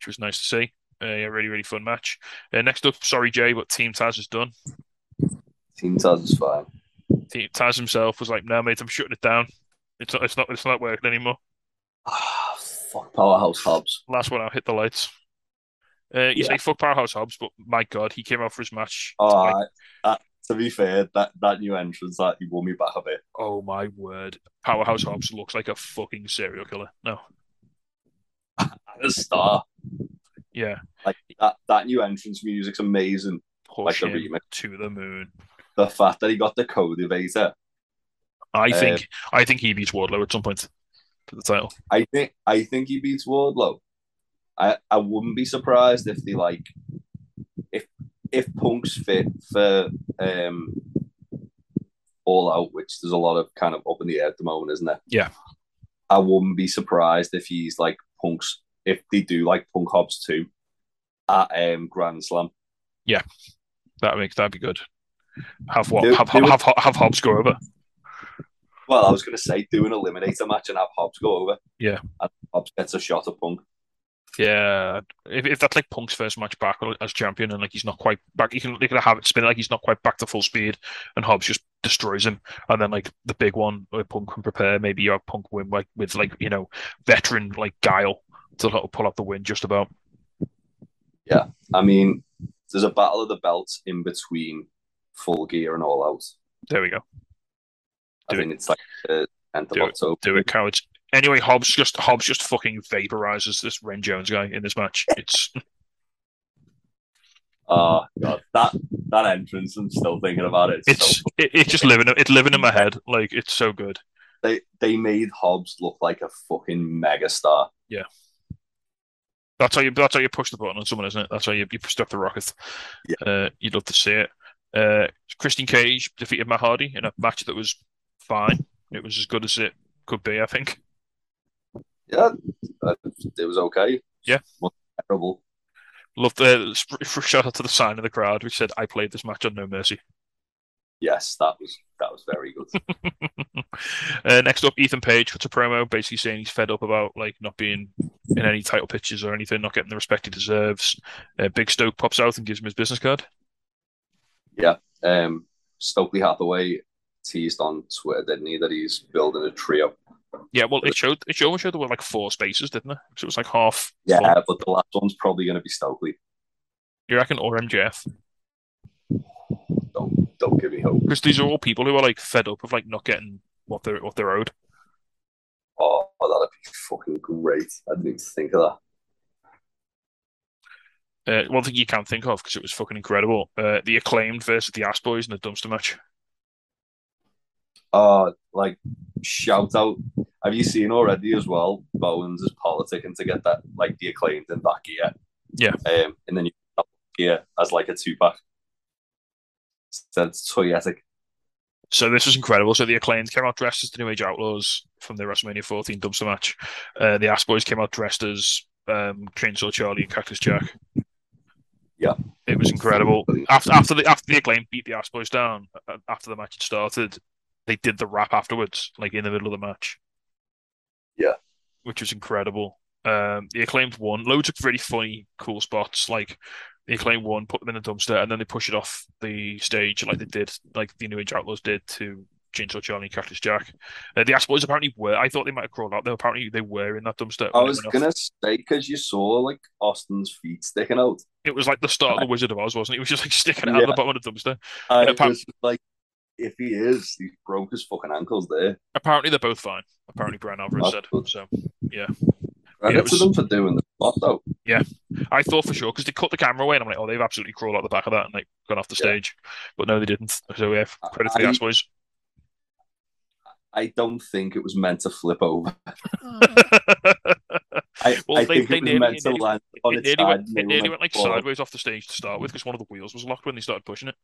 Which was nice to see. Uh, yeah, really really fun match. Uh, next up, sorry Jay, but Team Taz is done. Team Taz is fine. Team Taz himself was like, "No, mate, I'm shutting it down. It's not it's not it's not working anymore." Ah, fuck Powerhouse Hobbs. Last one I'll hit the lights. Uh, you Yeah. say fuck Powerhouse Hobbs, but my God, he came out for his match. Oh, Like, uh, to be fair, that, that new entrance that he won me back a bit. oh my word, Powerhouse Hobbs looks like a fucking serial killer. No, At the start, yeah, like that, that new entrance music's amazing. push Like the remix. to the moon. The fact that he got the Codevator, I Uh, think I think he beats Wardlow at some point for the title. I think I think he beats Wardlow. I, I wouldn't be surprised if they like if if Punk's fit for um all out, which there's a lot of kind of up in the air at the moment, isn't there? Yeah. I wouldn't be surprised if he's like Punk's if they do like Punk Hobbs too at um Grand Slam. Yeah, that makes that'd be good. Have what? Do- have, do have, have have Hobbs go over. Well, I was gonna say do an eliminator match and have Hobbs go over. Yeah. And Hobbs gets a shot at Punk. Yeah, if, if that's like Punk's first match back as champion, and like he's not quite back, you can you can have it spin like he's not quite back to full speed, and Hobbs just destroys him, and then like the big one where Punk can prepare, maybe you have Punk win like with like you know veteran like Guile to like, pull up the win just about. Yeah, I mean, there's a battle of the belts in between full gear and all out. There we go. I Do think it's like the 10th of Do it. Do it, cowards. Anyway, Hobbs just Hobbs just fucking vaporizes this Ren Jones guy in this match. It's Oh god, that that entrance! I'm still thinking about it. It's it's so, it, it's just living it's living in my head. Like it's so good. they they made Hobbs look like a fucking megastar. Yeah. That's how you. That's how you push the button on someone, isn't it? That's how you, you stuck the rocket. Yeah. Uh, you'd love to see it. Uh, Christian Cage defeated Matt Hardy in a match that was fine. It was as good as it could be, I think. Yeah, uh, it was okay. Yeah. Wasn't terrible. Loved the shout out to the sign in the crowd which said, "I played this match on No Mercy." Yes, that was that was very good. uh, next up, Ethan Page cuts a promo, basically saying he's fed up about like not being in any title pitches or anything, not getting the respect he deserves. Uh, Big Stoke pops out and gives him his business card. Yeah, um, Stokely Hathaway teased on Twitter, didn't he, that he's building a trio. Yeah, well, it showed it showed, showed there were like four spaces, didn't it? So it was like half. Yeah, full. but the last one's probably going to be Stokely. You reckon, or MJF? Don't don't give me hope. Because these are all people who are like fed up of like not getting what they're what they're owed. Oh, that'd be fucking great. I didn't even think of that. Uh, one thing you can't think of because it was fucking incredible. Uh, the acclaimed versus the Ass Boys in the dumpster match. Uh, like shout out. Have you seen already as well? Bowens is politicking to get that like the acclaimed in that gear. Yeah. Um, and then you gear as like a two pack. So it's toyetic. So this was incredible. So the acclaimed came out dressed as the New Age Outlaws from the WrestleMania 14 dumpster match. Uh, the Ass Boys came out dressed as um, Chainsaw Charlie and Cactus Jack. Yeah. It was incredible. After after the after the acclaim beat the Ass Boys down uh, after the match had started, they did the rap afterwards, like in the middle of the match. Yeah. Which was incredible. Um, the acclaimed one, Loads of really funny, cool spots. Like the acclaimed one, put them in the dumpster, and then they push it off the stage like they did, like the New Age Outlaws did to Chainsaw Charlie and Cactus Jack. Uh, the Ass Boys apparently were. I thought they might have crawled out. They apparently they were in that dumpster. I was gonna say because you saw like Austin's feet sticking out. It was like the start of the Wizard of Oz, wasn't it? It was just like sticking out of the bottom of the dumpster. I apart- was like, if he is, he broke his fucking ankles there. Apparently they're both fine. Apparently Bryan Alvarez said good. so. Credit it was- them for doing the spot though. Yeah, I thought for sure because they cut the camera away, and I'm like, oh, they've absolutely crawled out the back of that and like gone off the Yeah. stage. But no, they didn't. So yeah, credit to the I- Ass Boys. I don't think it was meant to flip over. I, Well, I they- think they it was nearly- meant to nearly- land on it its nearly side. went, it nearly went went like forward. sideways off the stage to start with because one of the wheels was locked when they started pushing it.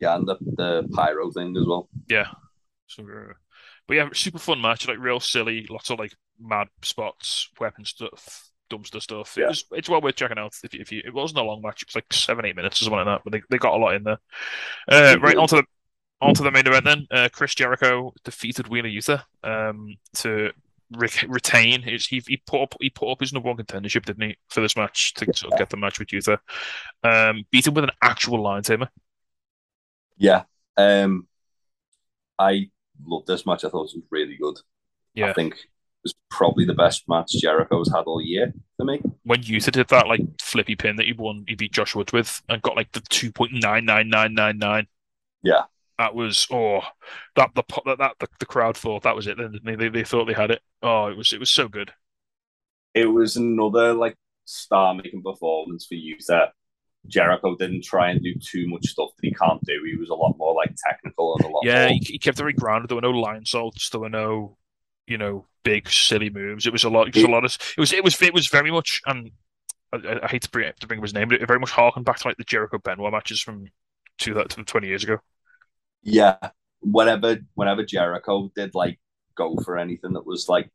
Yeah, and the, the pyro thing as well. Yeah. So, uh, but yeah, super fun match. Like real silly, lots of like mad spots, weapon stuff, dumpster stuff. It Yeah. was it's well worth checking out. If you, if you, it wasn't a long match. It was like seven eight minutes or something like that. But they, they got a lot in there. Uh, right onto the onto the main event then. Uh, Chris Jericho defeated Wheeler Yuta um, to re- retain his. He, he put up he put up his number one contendership, didn't he, for this match to sort of get the match with Yuta. Um, beat him with an actual Lion Tamer. Yeah. Um, I loved this match. I thought it was really good. Yeah. I think it was probably the best match Jericho's had all year for me. when Yuta did that like flippy pin that he won, he beat Josh Woods with and got like the two point nine nine nine nine nine. Yeah. That was oh that the that, that the, the crowd thought that was it. They? they they thought they had it. Oh, it was it was so good. It was another like star making performance for Yuta. Jericho didn't try and do too much stuff that he can't do. He was a lot more like technical and a lot Yeah, more. he, kept very grounded. There were no Lionsaults. There were no you know big silly moves. It was a lot. It was a lot of. It was it was it was very much and I, I- I hate to bring to bring up his name, but it very much harkened back to like the Jericho Benoit matches from two that twenty years ago. Yeah. Whenever whenever Jericho did like go for anything that was like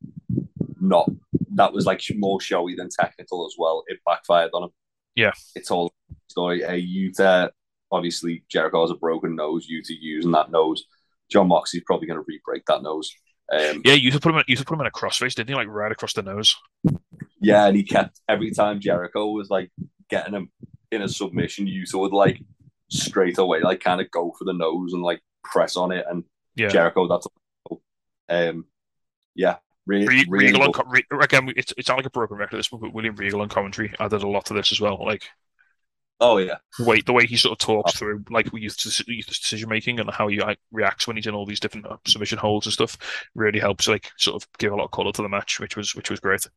not that was like more showy than technical as well, it backfired on him. Yeah. It's all story. A Yuta obviously Jericho has a broken nose, Yuta using that nose. Jon Moxley's probably gonna re-break that nose. Um Yeah, you put him in, you put him in a crossface, didn't he? Like right across the nose. Yeah, and he kept every time Jericho was like getting him in a submission, Yuta would like straight away like kind of go for the nose and like press on it, and Yeah. Jericho that's um yeah really, Re- really Regal on Re- again, it's it's not like a broken record. This one, but William Regal on commentary added a lot to this as well. Like oh yeah wait, the way he sort of talks through like we used to decision making and how he like, reacts when he's in all these different uh, submission holds and stuff really helps like sort of give a lot of color to the match, which was which was great.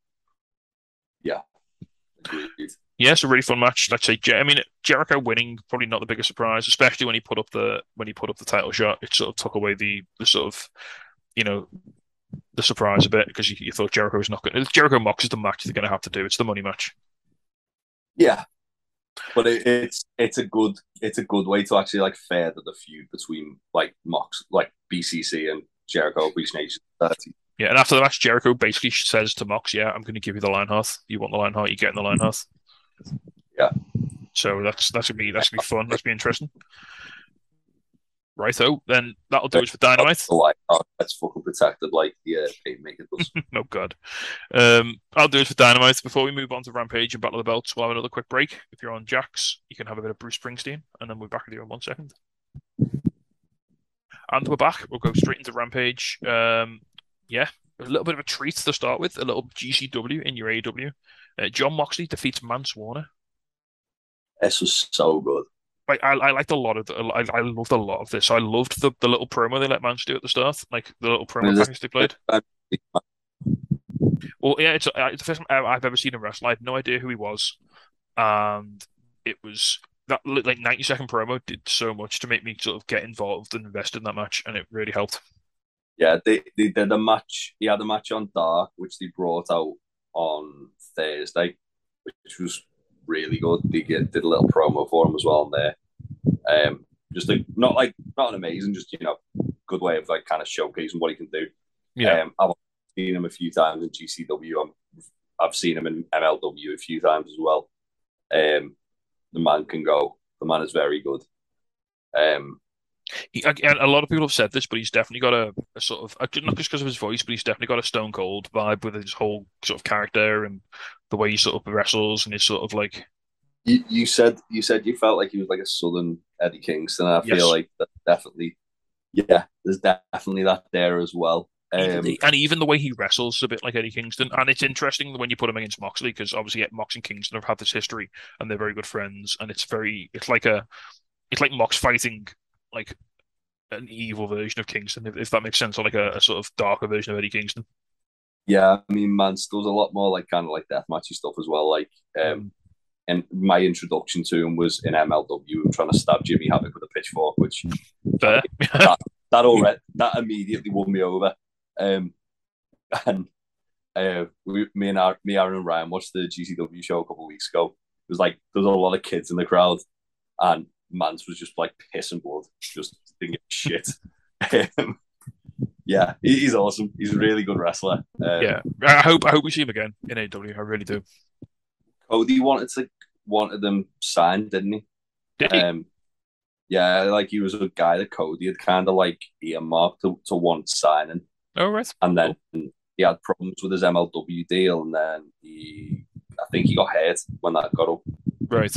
agreed. Yeah, it's a really fun match. Let's say, Jer- I mean, Jericho winning probably not the biggest surprise, especially when he put up the when he put up the title shot. It sort of took away the the sort of you know the surprise a bit because you, you thought Jericho was not going. to Jericho Mox is the match they're going to have to do. It's the money match. yeah but it, it's it's a good it's a good way to actually like further the feud between like Mox like BCC and Jericho Beach Nation. Yeah, and after the match, Jericho basically says to Mox, "Yeah, I'm going to give you the Lionheart. You want the Lionheart? You get in the Lionheart." Mm-hmm. Yeah. So that's that's gonna be that's gonna be fun. That's gonna be interesting. Righto, then that'll do it for Dynamite. Like, oh, that's fucking protected like the uh, make does. oh god. Um, I'll do it for Dynamite. Before we move on to Rampage and Battle of the Belts, we'll have another quick break. If you're on Jax, you can have a bit of Bruce Springsteen, and then we're back with you in one second. And we're back. We'll go straight into Rampage. Um, yeah, a little bit of a treat to start with. A little GCW in your AW. Uh, Jon Moxley defeats Mance Warner. This was so good like I, I liked a lot of the, I, I loved a lot of this. I loved the, the little promo they let Mance do at the start, like the little promo package they played. Well, yeah, it's, uh, it's the first time I've ever seen him wrestle. I had no idea who he was, and it was that like ninety second promo did so much to make me sort of get involved and invested in that match, and it really helped. Yeah, they they did a match. He had a match on Dark, which they brought out on Thursday, which was really good. They get, did a little promo for him as well on there. Um, just like not like not an amazing, just you know, good way of like kind of showcasing what he can do. Yeah, um, I've seen him a few times in GCW. I'm, I've seen him in MLW a few times as well. Um, the man can go. The man is very good. Um, he, a lot of people have said this, but he's definitely got a, a sort of not just because of his voice, but he's definitely got a Stone Cold vibe with his whole sort of character and the way he sort of wrestles and his sort of like. You, you said you said you felt like he was like a southern Eddie Kingston. I feel yes. like that definitely, yeah, there's definitely that there as well. Um, and even the way he wrestles is a bit like Eddie Kingston. And it's interesting when you put him against Moxley because obviously Mox and Kingston have had this history and they're very good friends. And it's very, it's like a, it's like Mox fighting like an evil version of Kingston, if, if that makes sense, or like a, a, sort of darker version of Eddie Kingston. Yeah, I mean, Mance does a lot more like kind of like deathmatchy stuff as well. Like, um, and my introduction to him was in MLW, trying to stab Jimmy Havoc with a pitchfork, which that, that already that immediately won me over. Um, and uh, we, me and our, me, Aaron, and Ryan watched the GCW show a couple of weeks ago. It was like there was a lot of kids in the crowd, and Mance was just like pissing blood, just thinking shit. um, yeah, he's awesome. He's a really good wrestler. Um, yeah, I hope I hope we see him again in AW. I really do. Cody wanted to wanted them signed, didn't he? Did he? Um, yeah, like he was a guy that Cody had kind of like earmarked to, to want signing. Oh right. And then cool. he had problems with his MLW deal, and then he, I think he got hurt when that got up. Right.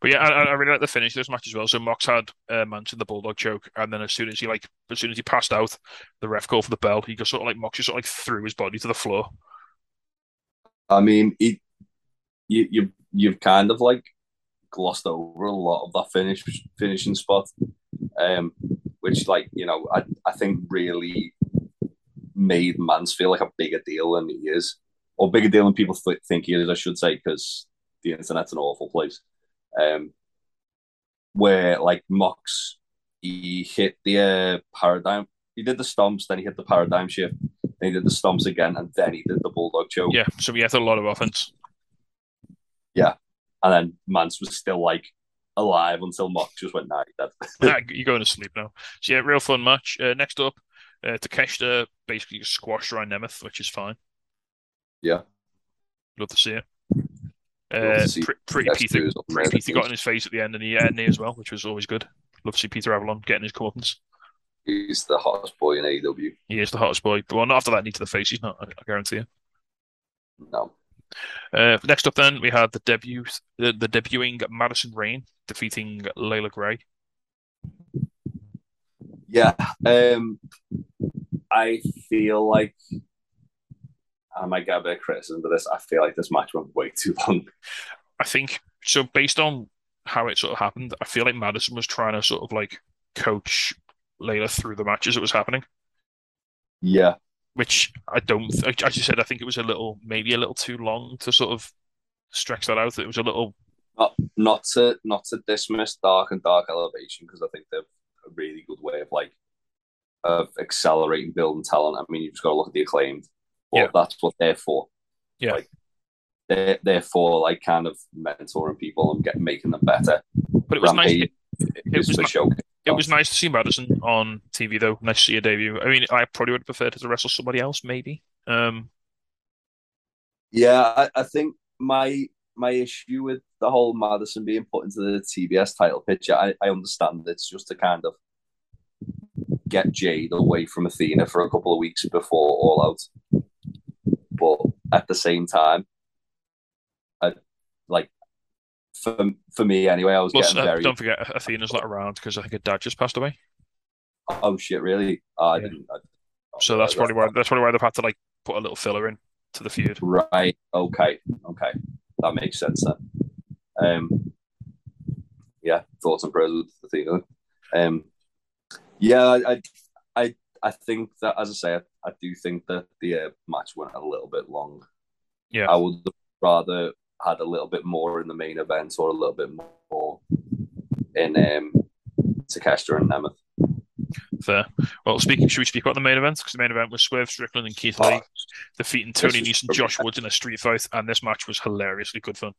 But yeah, I, I really like the finish of this match as well. So Mox had uh, Manson the bulldog choke, and then as soon as he like, as soon as he passed out, the ref called for the bell. He just sort of like Mox just sort of like threw his body to the floor. I mean, you you you've kind of like glossed over a lot of that finish finishing spot, um, which like you know I I think really made Mance feel like a bigger deal than he is, or bigger deal than people th- think he is. I should say because the internet's an awful place um, where like Mox he hit the uh, paradigm. He did the stomps, then he hit the paradigm shift, then he did the stomps again, and then he did the bulldog choke. Yeah, so we had a lot of offense. Yeah, and then Mance was still like alive until Mox just went, "Nah, you're you're going to sleep now." So yeah, real fun match. Uh, next up, uh, Takeshita basically squashed Ryan Nemeth, which is fine. Yeah, love to see it. Uh, pretty Peter, pretty Peter got in his face at the end and he ended as well, which was always good. Love to see Peter Avalon getting his comeuppance. He's the hottest boy in AEW. He is the hottest boy. But well, not after that knee to the face, he's not. I, guarantee you. No. Uh, next up, then we had the debut, the, the debuting Madison Rayne defeating Leila Grey. Yeah, um, I feel like I might get a bit of criticism for this. I feel like this match went way too long. I think so. Based on how it sort of happened, I feel like Madison was trying to sort of like coach Leila through the matches it was happening. Yeah, which I don't. As you said, I think it was a little, maybe a little too long to sort of stretch that out. It was a little. Not, not to not to dismiss Dark and Dark Elevation because I think they're a really good way of like of accelerating building talent. I mean, you've just got to look at the acclaimed. But yeah. that's what they're for. Yeah. Like, they're, they're for like kind of mentoring people and getting making them better. But it was nice. Rampage It, it is was for ni- show. it was nice to see Madison on TV though. Nice to see a debut. I mean, I probably would have preferred her to wrestle somebody else, maybe. Um, Yeah, I, I think my my issue with the whole Madison being put into the TBS title picture, I, I understand it's just to kind of get Jade away from Athena for a couple of weeks before All Out. But at the same time, I like for for me anyway, I was plus, getting uh, very don't forget Athena's not around because I think her dad just passed away. oh shit, really? Oh, I didn't. I, So that's probably why that's probably why they've had to like put a little filler in to the feud. Right. Okay. Okay. That makes sense then. Um. Yeah. Thoughts and prayers with the thing. Um. Yeah. I. I. I, I think that, as I say, I, do think that the uh, match went a little bit long. Yeah. I would rather had a little bit more in the main event or a little bit more in um Takeshita and Nemeth. Fair. Well, speaking, should we speak about the main event? Because the main event was Swerve Strickland and Keith Lee defeating Tony Nese and Josh Woods in a street fight, and this match was hilariously good fun.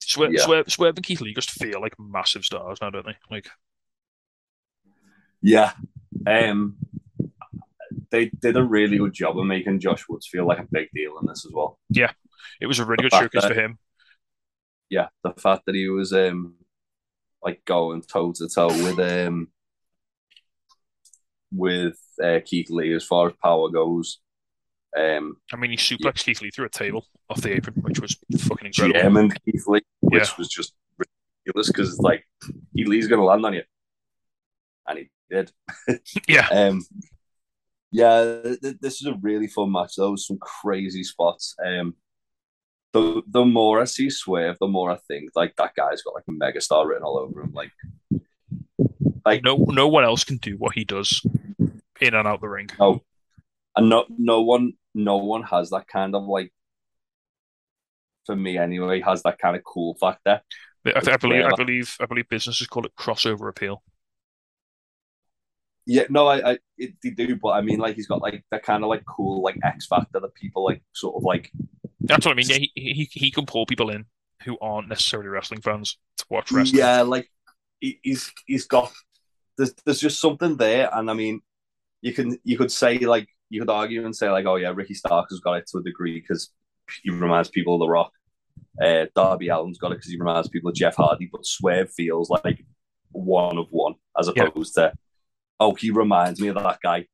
Swerve, Yeah. Swerve, Swerve and Keith Lee just feel like massive stars now, don't they? Like, Yeah. Um. They did a really good job of making Josh Woods feel like a big deal in this as well. Yeah, it was a really good The fact showcase that- for him. yeah, the fact that he was um like going toe to toe with um with uh, Keith Lee as far as power goes. Um, I mean, he suplexed Keith Lee through a table off the apron, which was fucking incredible. GM and Keith Lee, which Yeah. was just ridiculous because like Keith Lee's going to land on you, and he did. Yeah. Um, yeah, th- th- this is a really fun match. Though some crazy spots. Um, the the more I see Swerve, the more I think like that guy's got like a megastar written all over him. Like, like No, no one else can do what he does in and out the ring. no, and no no one no one has that kind of like. For me, anyway, has that kind of cool factor. I, I believe, I believe, I believe businesses call it crossover appeal. Yeah, no, I, I it, they do, but I mean, like he's got like that kind of like cool like X factor that people like sort of like That's what I mean. Yeah, he, he he can pull people in who aren't necessarily wrestling fans to watch wrestling. Yeah, like he, he's he's got there's there's just something there, and I mean, you can you could say like you could argue and say like, oh yeah, Ricky Stark has got it to a degree because he reminds people of The Rock. Uh, Darby Allin's got it because he reminds people of Jeff Hardy, but Swerve feels like one of one as Yeah. opposed to oh he reminds me of that guy,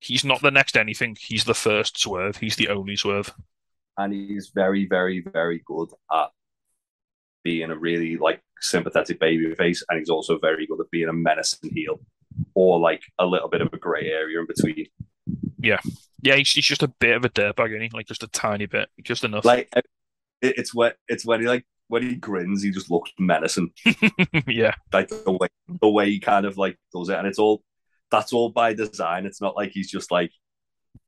He's not the next anything. He's the first swerve. He's the only swerve. and he's very very very good at being a really like sympathetic baby face, and he's also very good at being a menacing heel, or like a little bit of a grey area in between. Yeah, he's, he's just a bit of a dirtbag, isn't he? Like just a tiny bit, just enough. Like it, it's when it's when he like when he grins, he just looks menacing. yeah, Like the way the way he kind of like does it, and it's all that's all by design. It's not like he's just like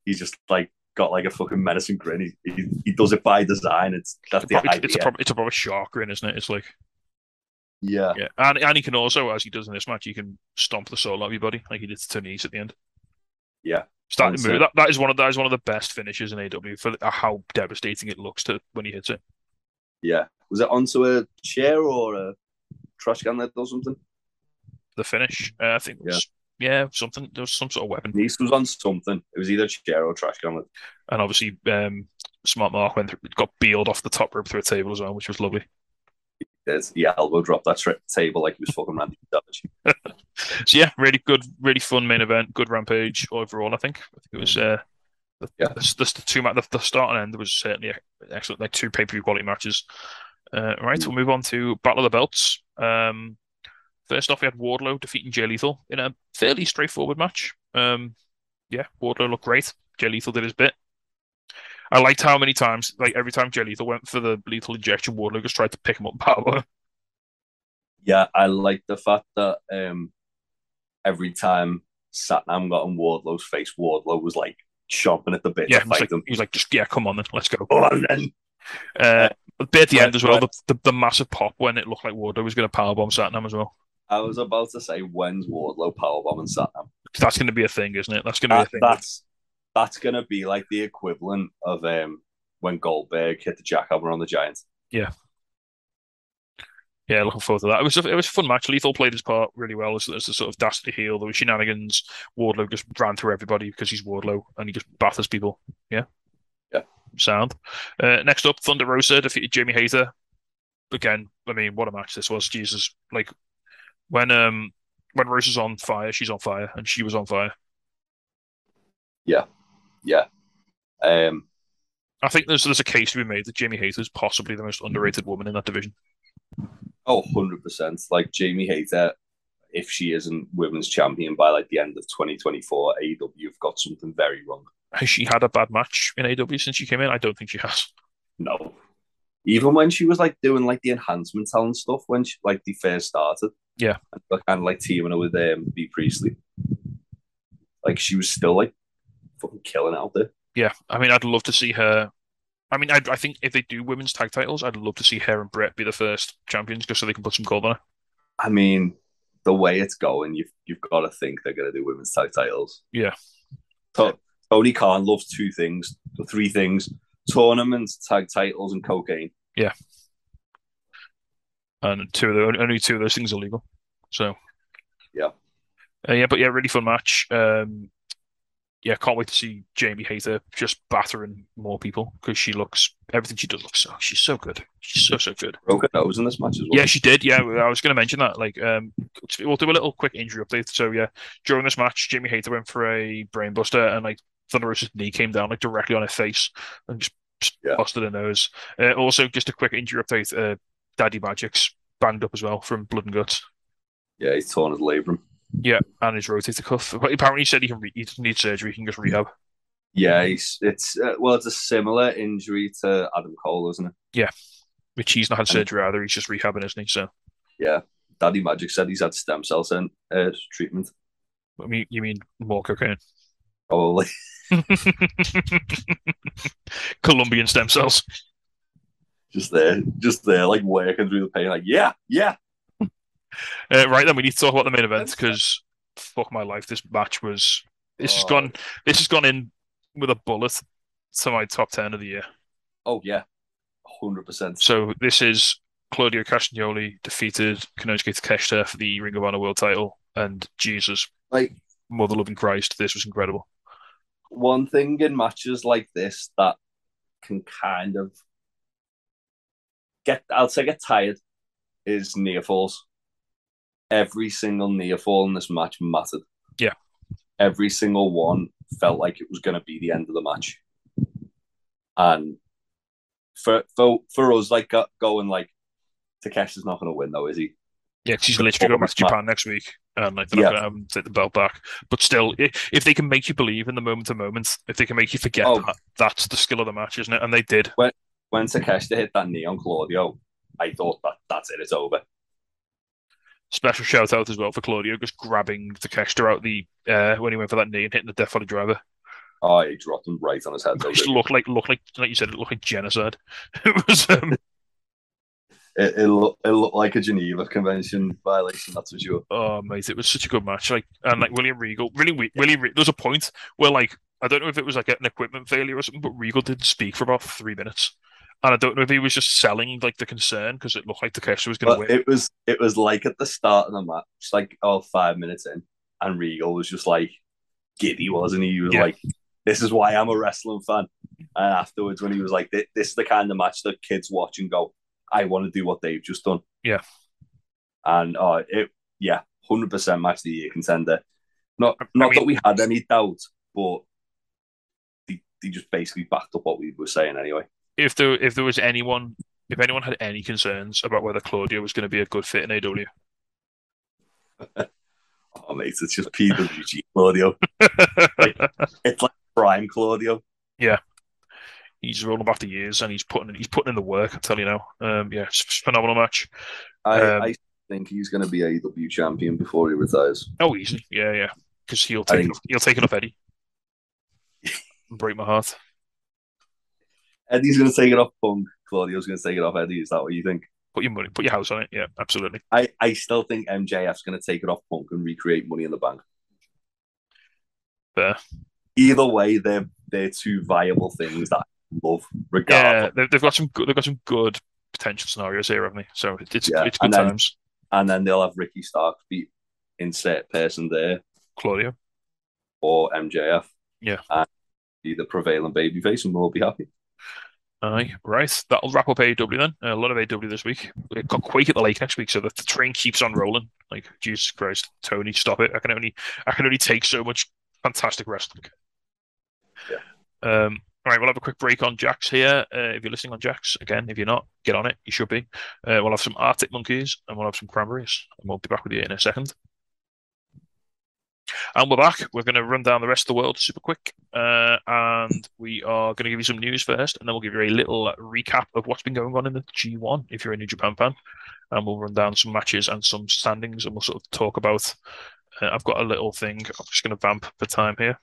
he's just like got like a fucking menacing grin. He he, he does it by design. It's that's the Probably- idea. it's a proper, it's a proper shark grin, isn't it? It's like yeah, yeah, and and he can also, as he does in this match, he can stomp the soul out of your body like he did to Tony Nese at the end. yeah. Starting move. That, that is one of that is one of the best finishes in AW for how devastating it looks to when he hits it. Yeah. Was it onto a chair or a trash can lid or something? The finish, uh, I think, it was, yeah. Something. There was some sort of weapon, Nice was on something. It was either chair or trash can and obviously, um, Smart Mark went through, got bealed off the top rope through a table as well, which was lovely. There's he elbow drop that tri- table like he was fucking Randy Savage. So yeah, really good, really fun main event. Good rampage overall. I think. I think it was. Uh, the, Yeah. the, the, the two ma- the, the start and end was certainly excellent. Like two pay per view quality matches. Uh, right, Mm. we'll move on to Battle of the Belts. Um, first off, we had Wardlow defeating Jay Lethal in a fairly straightforward match. Um, yeah, Wardlow looked great. Jay Lethal did his bit. I liked how many times, like every time Jay Lethal went for the lethal injection, Wardlow just tried to pick him up power. Yeah, I like the fact that um, every time Satnam got on Wardlow's face, Wardlow was like chomping at the bit Yeah, to he was, fight like, him. he was like, just yeah, come on then, let's go. Oh, and then Uh, but at the end as well, the, the, the massive pop when it looked like Wardlow was going to powerbomb Satnam as well. I was about to say, when's Wardlow powerbombing Satnam? That's going to be a thing, isn't it? That's going to be a thing. that's that's gonna be like the equivalent of um when Goldberg hit the jackhammer on the Giants. Yeah, Yeah, looking forward to that. It was a, it was a fun match. Lethal played his part really well as, as the sort of dastardly heel. There was shenanigans. Wardlow just ran through everybody because he's Wardlow and he just batters people. Yeah. Yeah. Sound. Uh, next up, Thunder Rosa defeated Jamie Hayter. Again, I mean, what a match this was. Jesus. Like when um when Rosa's on fire, she's on fire, and she was on fire. Yeah. Yeah. Um, I think there's there's a case to be made that Jamie Hayter is possibly the most underrated woman in that division. oh, 100%. Like Jamie Hayter, if she isn't women's champion by like the end of 2024, AEW have got something very wrong. Has she had a bad match in AW since she came in? I don't think she has. No. Even when she was like doing like the enhancement talent stuff when she like they first started. Yeah. And of like teaming her with um, Bea Priestley. Like she was still like fucking killing it out there. Yeah, I mean, I'd love to see her. I mean, I, I think if they do women's tag titles, I'd love to see her and Britt be the first champions, just so they can put some gold on her. I mean, the way it's going, you've you've got to think they're going to do women's tag titles. Yeah. So Tony Khan loves two things, three things: tournaments, tag titles, and cocaine. And two of the only two of those things are legal. So Yeah. uh, yeah, but yeah, really fun match. Um, yeah, can't wait to see Jamie Hayter just battering more people because she looks everything she does looks so she's so good. She's so so good. Broken nose in this match as well. Yeah, she did. Yeah, I was going to mention that. Like, um, we'll do a little quick injury update. So yeah, during this match, Jamie Hayter went for a brainbuster, and like Thunder Rosa's knee came down like directly on her face and just, just Yeah. busted her nose. Uh, also, just a quick injury update. Uh, Daddy Magic's banged up as well from blood and guts. yeah, he's torn his labrum. Yeah, and his rotator cuff. But apparently, he said he can re- he doesn't need surgery. He can just rehab. Yeah, he's it's uh, well, it's a similar injury to Adam Cole, isn't it? Yeah, which he's not had surgery either. He's just rehabbing, isn't he? So, Yeah, Daddy Magic said he's had stem cell sen- uh, treatment. I mean, you mean more cocaine? Probably. Colombian stem cells. Just there, just there, like working through the pain. Like, yeah, yeah. Uh, right then, we need to talk about the main event because fuck my life, this match was. This has Oh. gone. This has gone in with a bullet to my top ten of the year. Oh yeah, hundred percent. So this is Claudio Castagnoli defeated Konosuke Takeshita for the Ring of Honor World Title, and Jesus, Like mother loving Christ, this was incredible. one thing in matches like this that can kind of get, I'll say, get tired is near falls. Every single near fall in this match mattered. Yeah. Every single one felt like it was going to be the end of the match. And for for for us, like going like Takeshi's not going to win though, is he? Yeah, he's literally going back to Japan next week, and like they're Yeah. not going to um, take the belt back. But still, if, if they can make you believe in the moment to moment, if they can make you forget Oh. that, that's the skill of the match, isn't it? And they did. When Takeshi hit that knee on Claudio, I thought that that's it, it's over. Special shout out as well for Claudio just grabbing Takeshita out the uh, when he went for that knee and hitting the Death Valley driver. Oh, he dropped him right on his head. It looked like looked like like you said, it looked like genocide. It was um, it, it, looked, it looked like a Geneva Convention violation, that's for sure. oh mate, it was such a good match. Like and like William Regal, really we- William. Re- there was a point where like I don't know if it was like an equipment failure or something, but Regal didn't speak for about three minutes, and I don't know if he was just selling like the concern because it looked like Takeshita was going to win. it was it was like at the start of the match, like oh five minutes in, and Regal was just like giddy, wasn't he? He was Yeah. like, "This is why I'm a wrestling fan." And afterwards, when he was like, "This this is the kind of match that kids watch and go, I want to do what they've just done." Yeah. And uh, it yeah, hundred percent match of the year contender. Not I not mean- that we had any doubt, but they, they just basically backed up what we were saying anyway. If there if there was anyone if anyone had any concerns about whether Claudio was going to be a good fit in AW, Oh mate, it's just PWG Claudio. It's like prime Claudio. Yeah. He's rolling back the years and he's putting he's putting in the work. I tell you now, um, yeah, it's a phenomenal match. I, Um, I think he's going to be AEW champion before he retires. Oh, easy, yeah, yeah, because he'll take think- he'll take enough Eddie break my heart. Eddie's going to take it off Punk. Claudio's going to take it off Eddie. Is that what you think? Put your money, put your house on it. Yeah, absolutely. I, I still think MJF's going to take it off Punk and recreate Money in the Bank. Fair. Either way, they're they're two viable things that I love, Yeah, regardless. they've, they've got some good, they've got some good potential scenarios here, haven't they? So it's Yeah, it's good and then- times. And then they'll have Ricky Stark beat insert person there Claudio. or MJF. Yeah. And be the prevailing babyface, and we'll all be happy. Aye, right. That'll wrap up AW then. a lot of AW this week. We've got Quake at the Lake next week, so the, the train keeps on rolling. Like, Jesus Christ, Tony, stop it! I can only, I can only take so much fantastic wrestling. Yeah. Um. All right, we'll have a quick break on Jax here. Uh, if you're listening on Jax, again, if you're not, get on it. You should be. Uh, we'll have some Arctic Monkeys and we'll have some Cranberries, and we'll be back with you in a second. And we're back. We're going to run down the rest of the world super quick. Uh, and we are going to give you some news first, and then we'll give you a little recap of what's been going on in the G1 if you're a New Japan fan. And we'll run down some matches and some standings, and we'll sort of talk about. Uh, I've got a little thing. I'm just going to vamp for time here.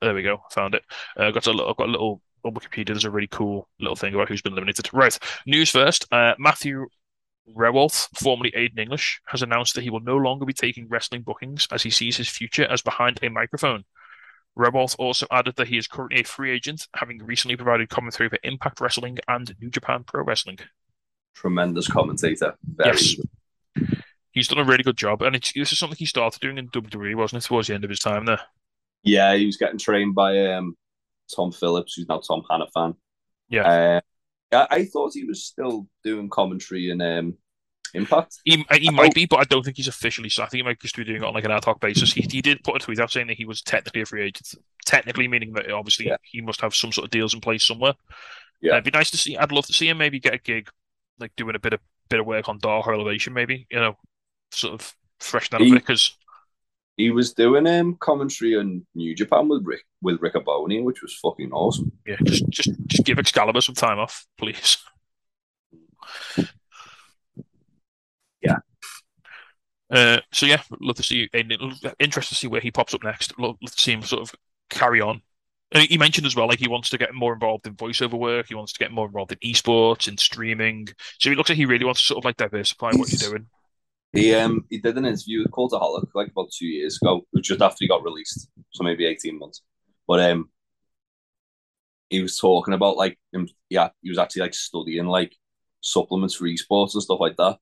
There we go. I found it. Uh, got a I've got a little on Wikipedia. There's a really cool little thing about who's been eliminated. Right. News first. Uh, Matthew Rehwoldt, formerly Aiden English, has announced that he will no longer be taking wrestling bookings as he sees his future as behind a microphone. Rehwoldt also added that he is currently a free agent, having recently provided commentary for Impact Wrestling and New Japan Pro Wrestling. Tremendous commentator. Very Yes. He's done a really good job, and it's, this is something he started doing in WWE, wasn't it, towards the end of his time there? Yeah, he was getting trained by um, Tom Phillips, who's now Tom Hannifan. Yeah. Uh, I, I thought he was still doing commentary in um, Impact. He, he might be, but I don't think he's officially. So I think he might just be doing it on like an ad hoc basis. He, he did put a tweet out saying that he was technically a free agent. Technically, meaning that obviously Yeah. he must have some sort of deals in place somewhere. Yeah. Uh, it'd be nice to see. I'd love to see him maybe get a gig, like doing a bit of bit of work on Dark Elevation, maybe you know, sort of freshen that up a He- bit because He was doing um, commentary on New Japan with Rick with Riccaboni, which was fucking awesome. yeah, just just just give Excalibur some time off, please. Yeah. Uh, so yeah, love to see. Interested to see where he pops up next. Love, love to see him sort of carry on. And he mentioned as well, like he wants to get more involved in voiceover work. He wants to get more involved in esports, and streaming. So he looks like he really wants to sort of like diversify what he's doing. He um he did an interview with Cultaholic like about two years ago, just after he got released, so maybe eighteen months. But um, he was talking about like him, yeah, he was actually like studying like supplements for esports and stuff like that.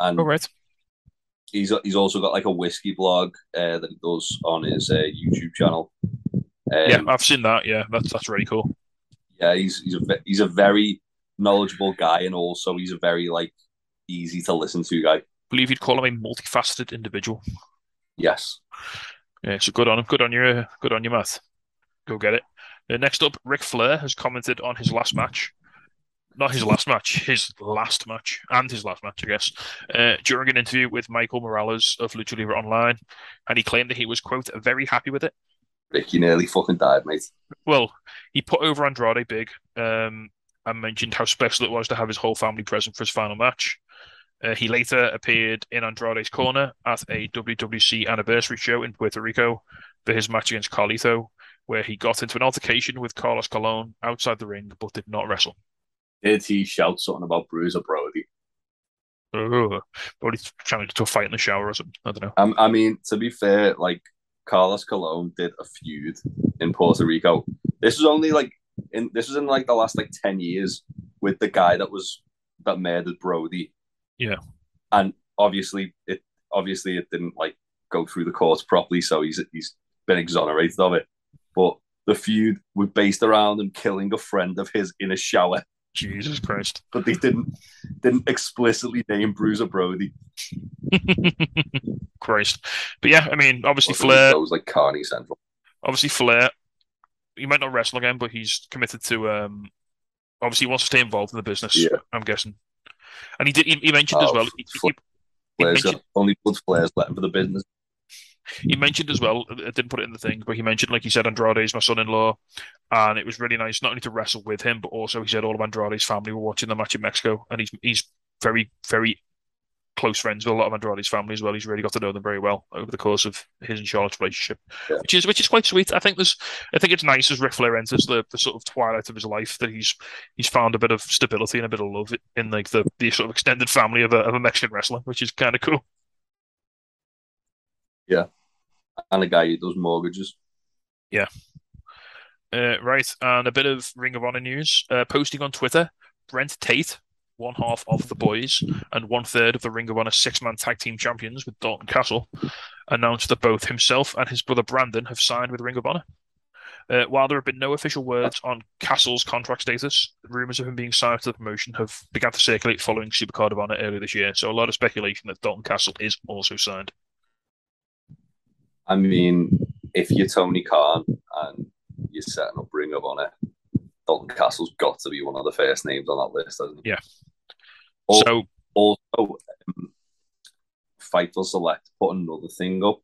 And All right. he's he's also got like a whiskey blog uh, that he does on his uh, YouTube channel. Um, Yeah, I've seen that. Yeah, that's that's really cool. yeah, he's he's a he's a very knowledgeable guy, and also he's a very like easy to listen to guy. Believe you'd call him a multifaceted individual. Yes, Yeah, so good on him. Good on your good on your math. Go get it. Uh, next up, Ric Flair has commented on his last match. Not his last match, his last match, and his last match, I guess, uh, during an interview with Michael Morales of Lucha Libre Online, and he claimed that he was quote very happy with it. Ricky nearly fucking died, mate. Well, he put over Andrade big, um, and mentioned how special it was to have his whole family present for his final match. Uh, he later appeared in Andrade's corner at a WWC anniversary show in Puerto Rico for his match against Carlito, where he got into an altercation with Carlos Colon outside the ring but did not wrestle. Did he shout something about Bruiser Brody? Probably trying to do a fight in the shower or something. I don't know. Um, I mean, to be fair, like Carlos Colon did a feud in Puerto Rico. This was only like in this was in like the last like ten years with the guy that was that murdered Brody. Yeah. and obviously it obviously it didn't like go through the courts properly, so he's he's been exonerated of it. But the feud was based around him killing a friend of his in a shower, Jesus Christ. but they didn't didn't explicitly name Bruiser Brody. Christ. But yeah, I mean, obviously Flair was like Carney Central. obviously Flair, he might not wrestle again, but he's committed to. Um, obviously, he wants to stay involved in the business. Yeah. I'm guessing, and he did. He, he mentioned as Oh, well. He, he- he mentioned, only blood flares left for the business. he mentioned as well. I didn't put it in the thing, but he mentioned, like he said, Andrade is my son-in-law, and it was really nice not only to wrestle with him, but also he said all of Andrade's family were watching the match in Mexico, and he's he's very very close friends with a lot of Andrade's family as well. He's really got to know them very well over the course of his and Charlotte's relationship, Yeah. which is which is quite sweet. I think there's I think it's nice as Ric Flair enters the, the sort of twilight of his life that he's he's found a bit of stability and a bit of love in like the, the sort of extended family of a of a Mexican wrestler, which is kind of cool. Yeah, and a guy who does mortgages. Uh, right, and a bit of Ring of Honor news. Uh, posting on Twitter, Brent Tate, one half of the boys and one third of the Ring of Honor six man tag team champions with Dalton Castle, announced that both himself and his brother Brandon have signed with Ring of Honor. Uh, while there have been no official words on Castle's contract status, rumors of him being signed to the promotion have begun to circulate following Supercard of Honor earlier this year. So a lot of speculation that Dalton Castle is also signed. I mean, if you're Tony Khan and you're setting up Ring of Honor, Dalton Castle's got to be one of the first names on that list, hasn't he? Yeah. Al- So Also, um, Fightful Select put another thing up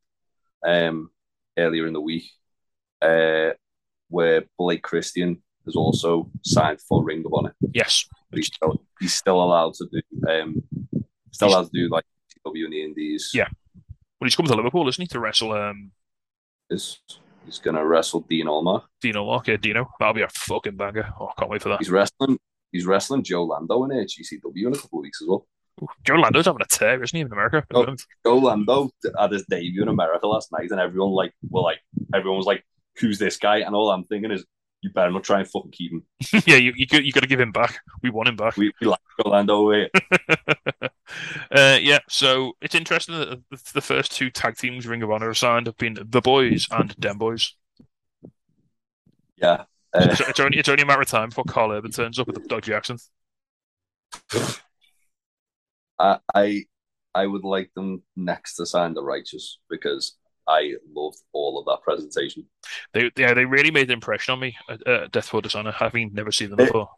um, earlier in the week uh, where Blake Christian has also signed for Ring of Honor. yes, he's still, he's still allowed to do um, still allowed to do like W and the Indies. Yeah. well, he's coming to Liverpool, isn't he, to wrestle um, Is he's gonna wrestle Dean Allmark. Dino Walker? Dino, that'll be a fucking banger. Oh, I can't wait for that. He's wrestling he's wrestling Joe Lando in HGCW in a couple of weeks as well. Joe Lando's having a tear, isn't he, in America? Oh. Joe Lando had his debut in America last night, and everyone like were like everyone was like, "Who's this guy?" And all I'm thinking is, "You better not try and fucking keep him. yeah, you you got, you got to give him back. We want him back. We, we like Joe Lando here." uh, yeah, so it's interesting that the, first two tag teams Ring of Honor have signed have been the boys and Dem Boys. Yeah, uh, It's, it's only it's only a matter of time before Karl Urban turns up with the dodgy Jackson. I, I I would like them next to sign the Righteous because I loved all of that presentation. They yeah they really made an impression on me at, at Death Before Dishonor, having never seen them They- before.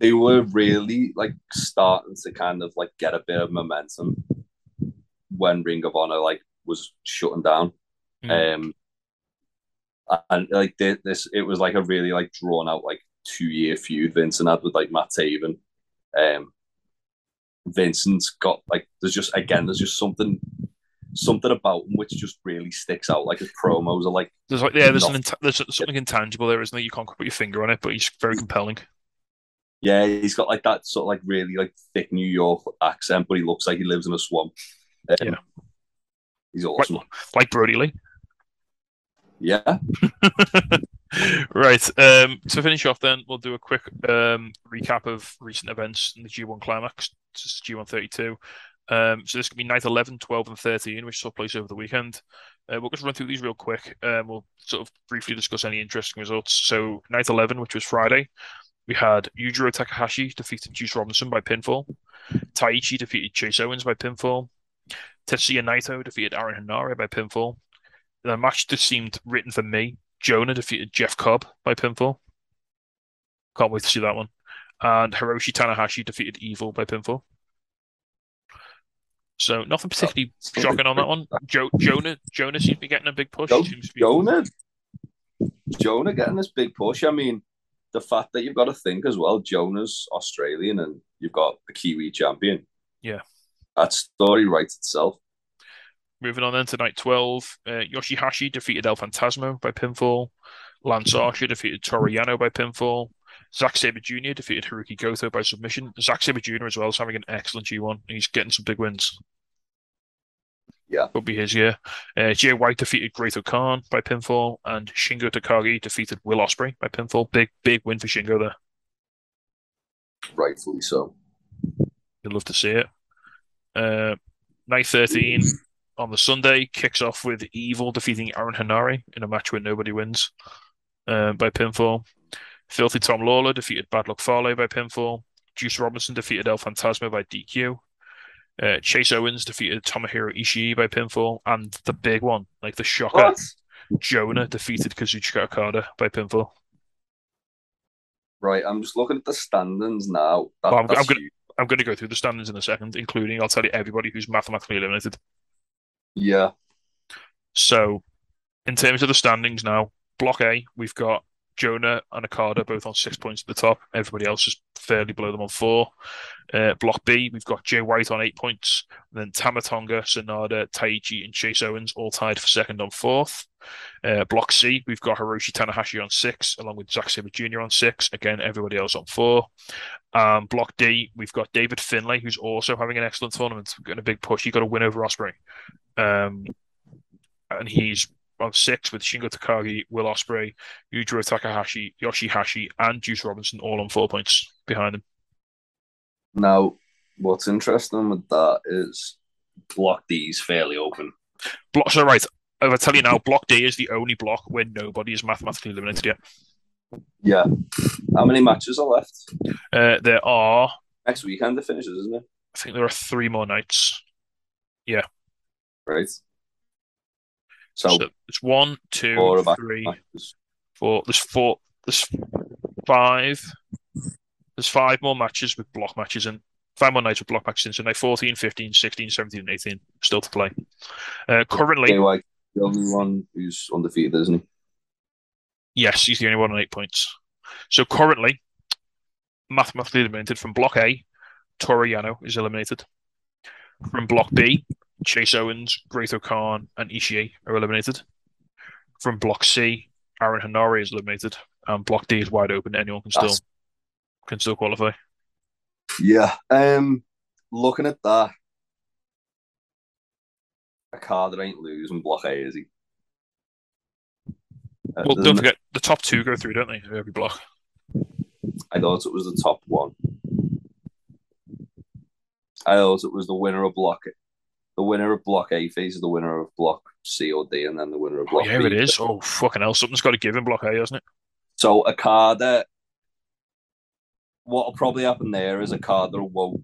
They were really like starting to kind of like get a bit of momentum when Ring of Honor like was shutting down. Mm. Um, and like this, it was like a really like drawn out like two year feud Vincent had with like Matt Taven. Um, Vincent's got like there's just again there's just something something about him which just really sticks out. Like his promos are like There's like yeah, there's an int- there's something intangible there, isn't there? You can't put your finger on it, but he's very compelling. yeah he's got like that sort of like really like thick New York accent, but he looks like he lives in a swamp. Um, Yeah. he's awesome. Like Brodie Lee. Yeah, right. Um, to finish off, then we'll do a quick um, recap of recent events in the G1 Climax. This is G1 32. Um, so this could be night 11, 12, and 13, which took place over the weekend. Uh, we'll just run through these real quick. Um, we'll sort of briefly discuss any interesting results. So night 11, which was Friday, we had Yujiro Takahashi defeated Juice Robinson by pinfall. Taichi defeated Chase Owens by pinfall. Tetsuya Naito defeated Aaron Henare by pinfall. The match just seemed written for me. Jonah defeated Jeff Cobb by pinfall. Can't wait to see that one. And Hiroshi Tanahashi defeated Evil by pinfall. So nothing particularly shocking on that one. Jo- Jonah Jonah seems to be getting a big push. Jo- He seems to be- Jonah, Jonah getting this big push. I mean, the fact that you've got to think as well, Jonah's Australian and you've got the Kiwi champion. Yeah. That story writes itself. Moving on then to night 12, uh, Yoshi-Hashi defeated El Phantasmo by pinfall. Lance Archer defeated Toru Yano by pinfall. Zack Sabre Jr. defeated Hirooki Goto by submission. Zack Sabre Jr. as well is having an excellent G1. He's getting some big wins. Yeah. Will be his year. Uh, Jay White defeated Great Khan by pinfall, and Shingo Takagi defeated Will Ospreay by pinfall. Big, big win for Shingo there. Rightfully so. You'd love to see it. Uh, night 13 on the Sunday kicks off with Evil defeating Aaron Henare in a match where nobody wins uh, by pinfall. Filthy Tom Lawler defeated Bad Luck Fale by pinfall. Juice Robinson defeated El Phantasmo by DQ. Uh, Chase Owens defeated Tomohiro Ishii by pinfall. And the big one, like the shocker, What? Jonah defeated Kazuchika Okada by pinfall. Right, I'm just looking at the standings now. That, Well, I'm- that's I'm gonna- huge. I'm going to go through the standings in a second, including, I'll tell you, everybody who's mathematically eliminated. Yeah, So, in terms of the standings now, Block A, we've got Jonah and Okada both on six points at the top. Everybody else is fairly below them on four. Uh, Block B, we've got Jay White on eight points. Then Tamatonga, Sanada, Taichi, and Chase Owens all tied for second on fourth. Uh, Block C, we've got Hiroshi Tanahashi on six, along with Zack Sabre Jr. on six. Again, everybody else on four. Um, Block D, we've got David Finlay, who's also having an excellent tournament, getting a big push. He got a win over Ospreay. Um, and he's on six with Shingo Takagi, Will Ospreay, Yujiro Takahashi, Yoshi-Hashi, and Juice Robinson all on four points behind him. Now, what's interesting with that is Block D is fairly open. Block, so right, if I tell you now, Block D is the only block where nobody is mathematically eliminated yet. Yeah. How many matches are left? Uh, there are, Next weekend it finishes, isn't it? I think there are three more nights. Yeah. Right. So, So it's one, two, matches. four. There's four. There's five. There's five more matches with block matches and five more nights with block matches in. So now 14, 15, 16, 17, and 18 still to play. Uh, currently, KY, the only one who's undefeated, isn't he? yes, he's the only one on eight points. So currently, mathematically eliminated from block A, Toru Yano is eliminated. From block B, Chase Owens, Great Khan, and Ishii are eliminated. From block C, Aaron Henare is eliminated, and block D is wide open. Anyone can still That's- can still qualify. Yeah. Um, looking at that, Okada ain't losing block A, is he? Uh, Well, don't forget the top two go through, don't they? Every block. I thought it was the top one. I thought it was the winner of block. The winner of block A faces the winner of block C or D, and then the winner of Oh, block yeah, B. it is. Oh, fucking hell. Something's got to give in block A, hasn't it? So Okada what'll probably happen there is Okada will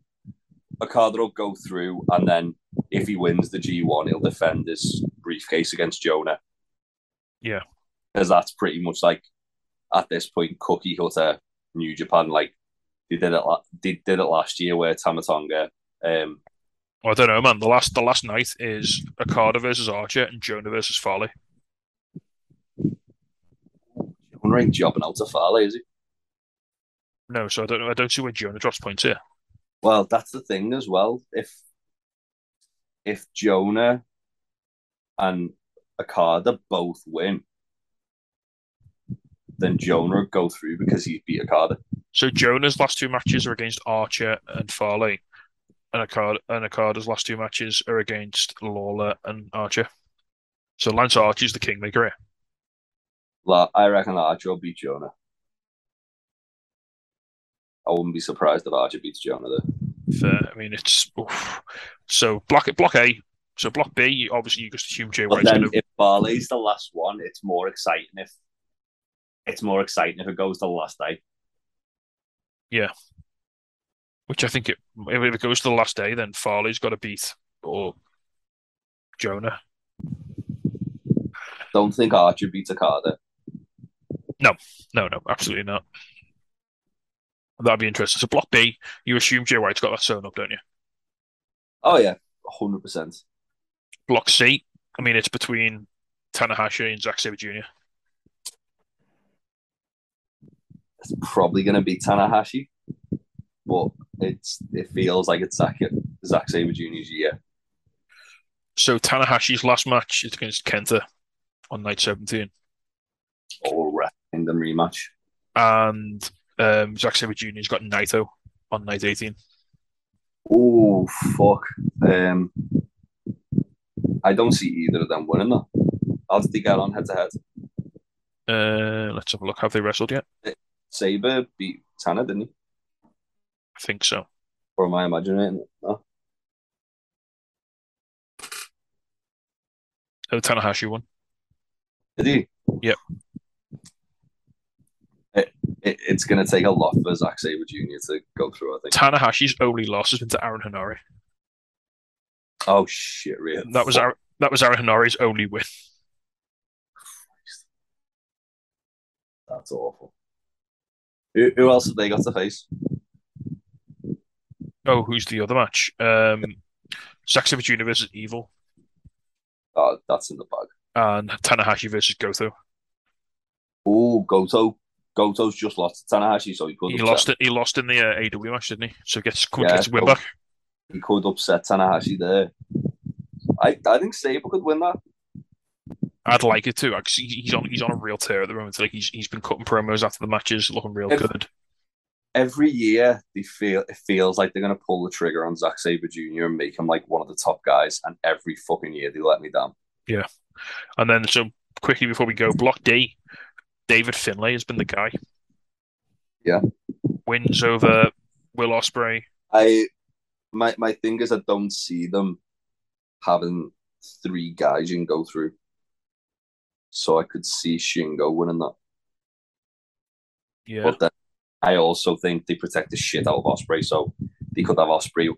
Okada'll go through, and then if he wins the G one, he'll defend his briefcase against Jonah. Yeah. because that's pretty much like at this point cookie cutter New Japan. Like they did it, they did it last year where Tama Tonga. Um, I don't know, man. The last the last night is Okada versus Archer and Jonah versus Fale. right jobbing out to Fale, is he? No, so I don't know. I don't see where Jonah drops points here. Well, that's the thing as well. If if Jonah and Okada both win, then Jonah would go through because he'd beat Okada. So Jonah's last two matches are against Archer and Fale, and Okada and Okada's last two matches are against Lawler and Archer. So Lance Archer's the kingmaker here. La- I reckon that Archer will beat Jonah. I wouldn't be surprised if Archer beats Jonah there. Fair. I mean, it's oof. so block it block A. So block B, obviously you just assume Jay But White's then to. if Fale's the last one, it's more exciting if it's more exciting if it goes to the last day. Which I think it, if it goes to the last day, then Fale's got to beat or Jonah. Don't think Archer beats Okada. No, no, no, absolutely not. That'd be interesting. So block B, you assume Jay White's got that sewn up, don't you? Oh yeah, hundred percent. Block C, I mean, it's between Tanahashi and Zack Sabre Jr. It's probably going to be Tanahashi, but it's it feels like it's Zack Zack Sabre Jr.'s year. So Tanahashi's last match is against Kenta on night 17. All wrestling and rematch. And um, Zack Sabre Jr.'s got Naito on night 18. Oh fuck. Um, I don't see either of them winning though. How did they get on head to head? Uh, let's have a look. Have they wrestled yet? Sabre beat Tana, didn't he? I think so. Or am I imagining it? No. Oh, Tanahashi won. Did he? Yep. It, it, it's going to take a lot for Zack Sabre Jr. to go through, I think. Tanahashi's only loss has been to Aaron Henare. Oh, shit, really? That was Aaron, that was Aaron Henare's only win. That's awful. Who, who else have they got to face? Oh, who's the other match? Um, Jr. versus Evil Oh, that's in the bag. and Tanahashi versus Goto. Oh, Goto. Goto's just lost to Tanahashi, so he could He upset, lost it. He lost in the uh, AW match, didn't he? So gets could Yeah, get his win back. he could upset Tanahashi there. I, I think Sabre could win that. I'd like it too. He's on he's on a real tear at the moment. Like he's he's been cutting promos after the matches, looking real If- good. Every year, they feel it feels like they're going to pull the trigger on Zack Sabre Jr. and make him like one of the top guys, and every fucking year they let me down. Yeah, and then so quickly before we go, Block D, David Finlay has been the guy. Yeah. Wins over Will Ospreay. I my my thing is I don't see them having three guys you can go through. So I could see Shingo winning that. Yeah. But then I also think they protect the shit out of Ospreay, so they could have Ospreay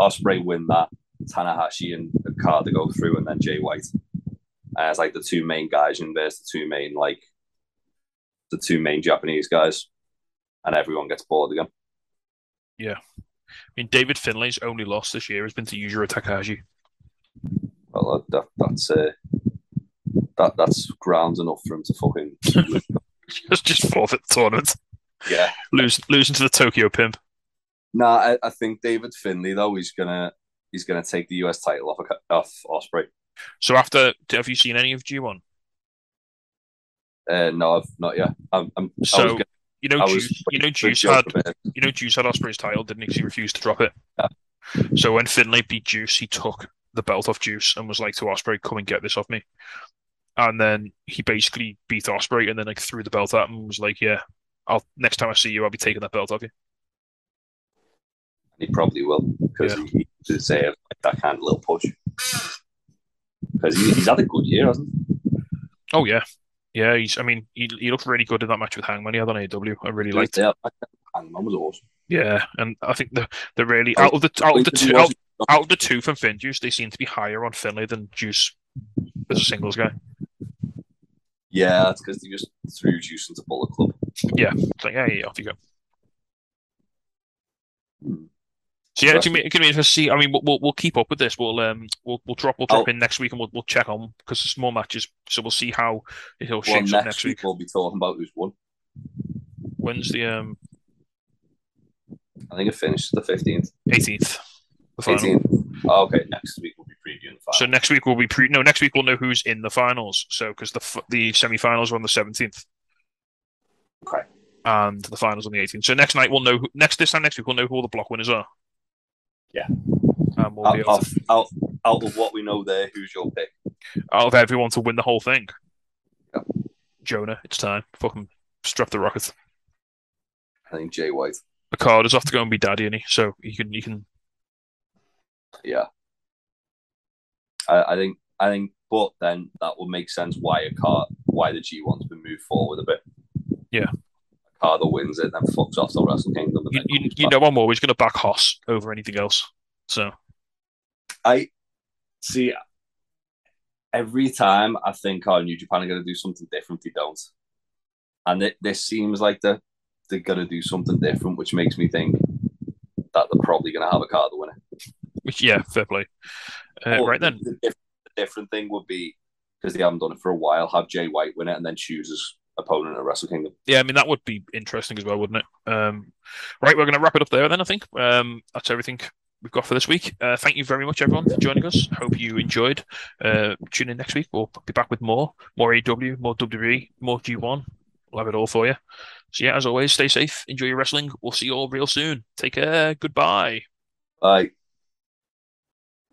Ospreay win that, Tanahashi and Okada go through, and then Jay White as like the two main guys, and there's the two main like the two main Japanese guys, and everyone gets bored again. Yeah, I mean, David Finlay's only loss this year has been to Yujiro Takahashi. Well, that, that's uh, that that's grounds enough for him to fucking Just just forfeit the tournament. Yeah. Lose losing to the Tokyo Pimp. Nah, I, I think David Finlay though he's gonna he's gonna take the US title off off Ospreay. So after, have you seen any of G1? Uh, no, I've not yet. I'm, I'm So gonna, you know, Juice, you know, Juice had you know Juice had Ospreay's title, didn't he? he refused to drop it. Yeah. So when Finlay beat Juice, he took the belt off Juice and was like to Ospreay, "Come and get this off me." And then he basically beat Ospreay and then like threw the belt at him and was like, "Yeah, I'll next time I see you, I'll be taking that belt off you." He probably will because Yeah. he, deserves like that kind of little push. Because he, he's had a good year, hasn't he? Oh yeah, yeah. He's. I mean, he he looked really good in that match with Hangman. He had on AW. I really liked. Yeah, Hangman was awesome. Yeah, and I think the the really out of the out of the two out, out of the two from FinJuice, they seem to be higher on Finlay than Juice as a singles guy. Yeah, that's because they just threw Juice into Bullet Club. Yeah, it's like, yeah, yeah, off you go. Hmm. So yeah, it's gonna be, it's gonna be interesting to see. I mean, we'll, we'll keep up with this. We'll um we'll we'll drop we'll drop Oh. in next week and we'll we'll check on because there's more matches. So we'll see how it all Well, next, up next week week. we'll be talking about who's won. When's the um I think it finished the fifteenth, 18th? The final. eighteenth. Oh, okay, next week we'll be previewing the final. So next week we'll be pre. No, next week we'll know who's in the finals. So because the f- the semi-finals are on the 17th. Okay. And the finals on the 18th. So next night we'll know who, next this time next week we'll know who all the block winners are. Yeah. And we'll be out, able out, to, out, out of what we know there, who's your pick? out of everyone to win the whole thing. Yeah. Jonah, it's time. Fucking strap the rocket. I think Jay White. The card is off to go and be daddy, and he so he can he can Yeah. I, I think I think but then that would make sense why a car why the G one's been moved forward a bit. Yeah. Okada wins it then fucks off the Wrestle Kingdom. You, you, you know I'm always gonna back Hoss over anything else. So I see every time I think oh New Japan are gonna do something different, they don't. And it, this seems like they're they're gonna do something different, which makes me think that they're probably gonna have a card winner. which yeah, fair play. Uh, right then. The different thing would be because they haven't done it for a while, have Jay White win it and then choose his opponent at Wrestle Kingdom. Yeah, I mean that would be interesting as well, wouldn't it? Um, right, we're going to wrap it up there then. I think um, that's everything we've got for this week. Uh, thank you very much, everyone, for joining us. Hope you enjoyed. Uh, tune in next week. We'll be back with more, more AW, more WWE, more G1. We'll have it all for you. So yeah, as always, stay safe, enjoy your wrestling. We'll see you all real soon. Take care. Goodbye. Bye.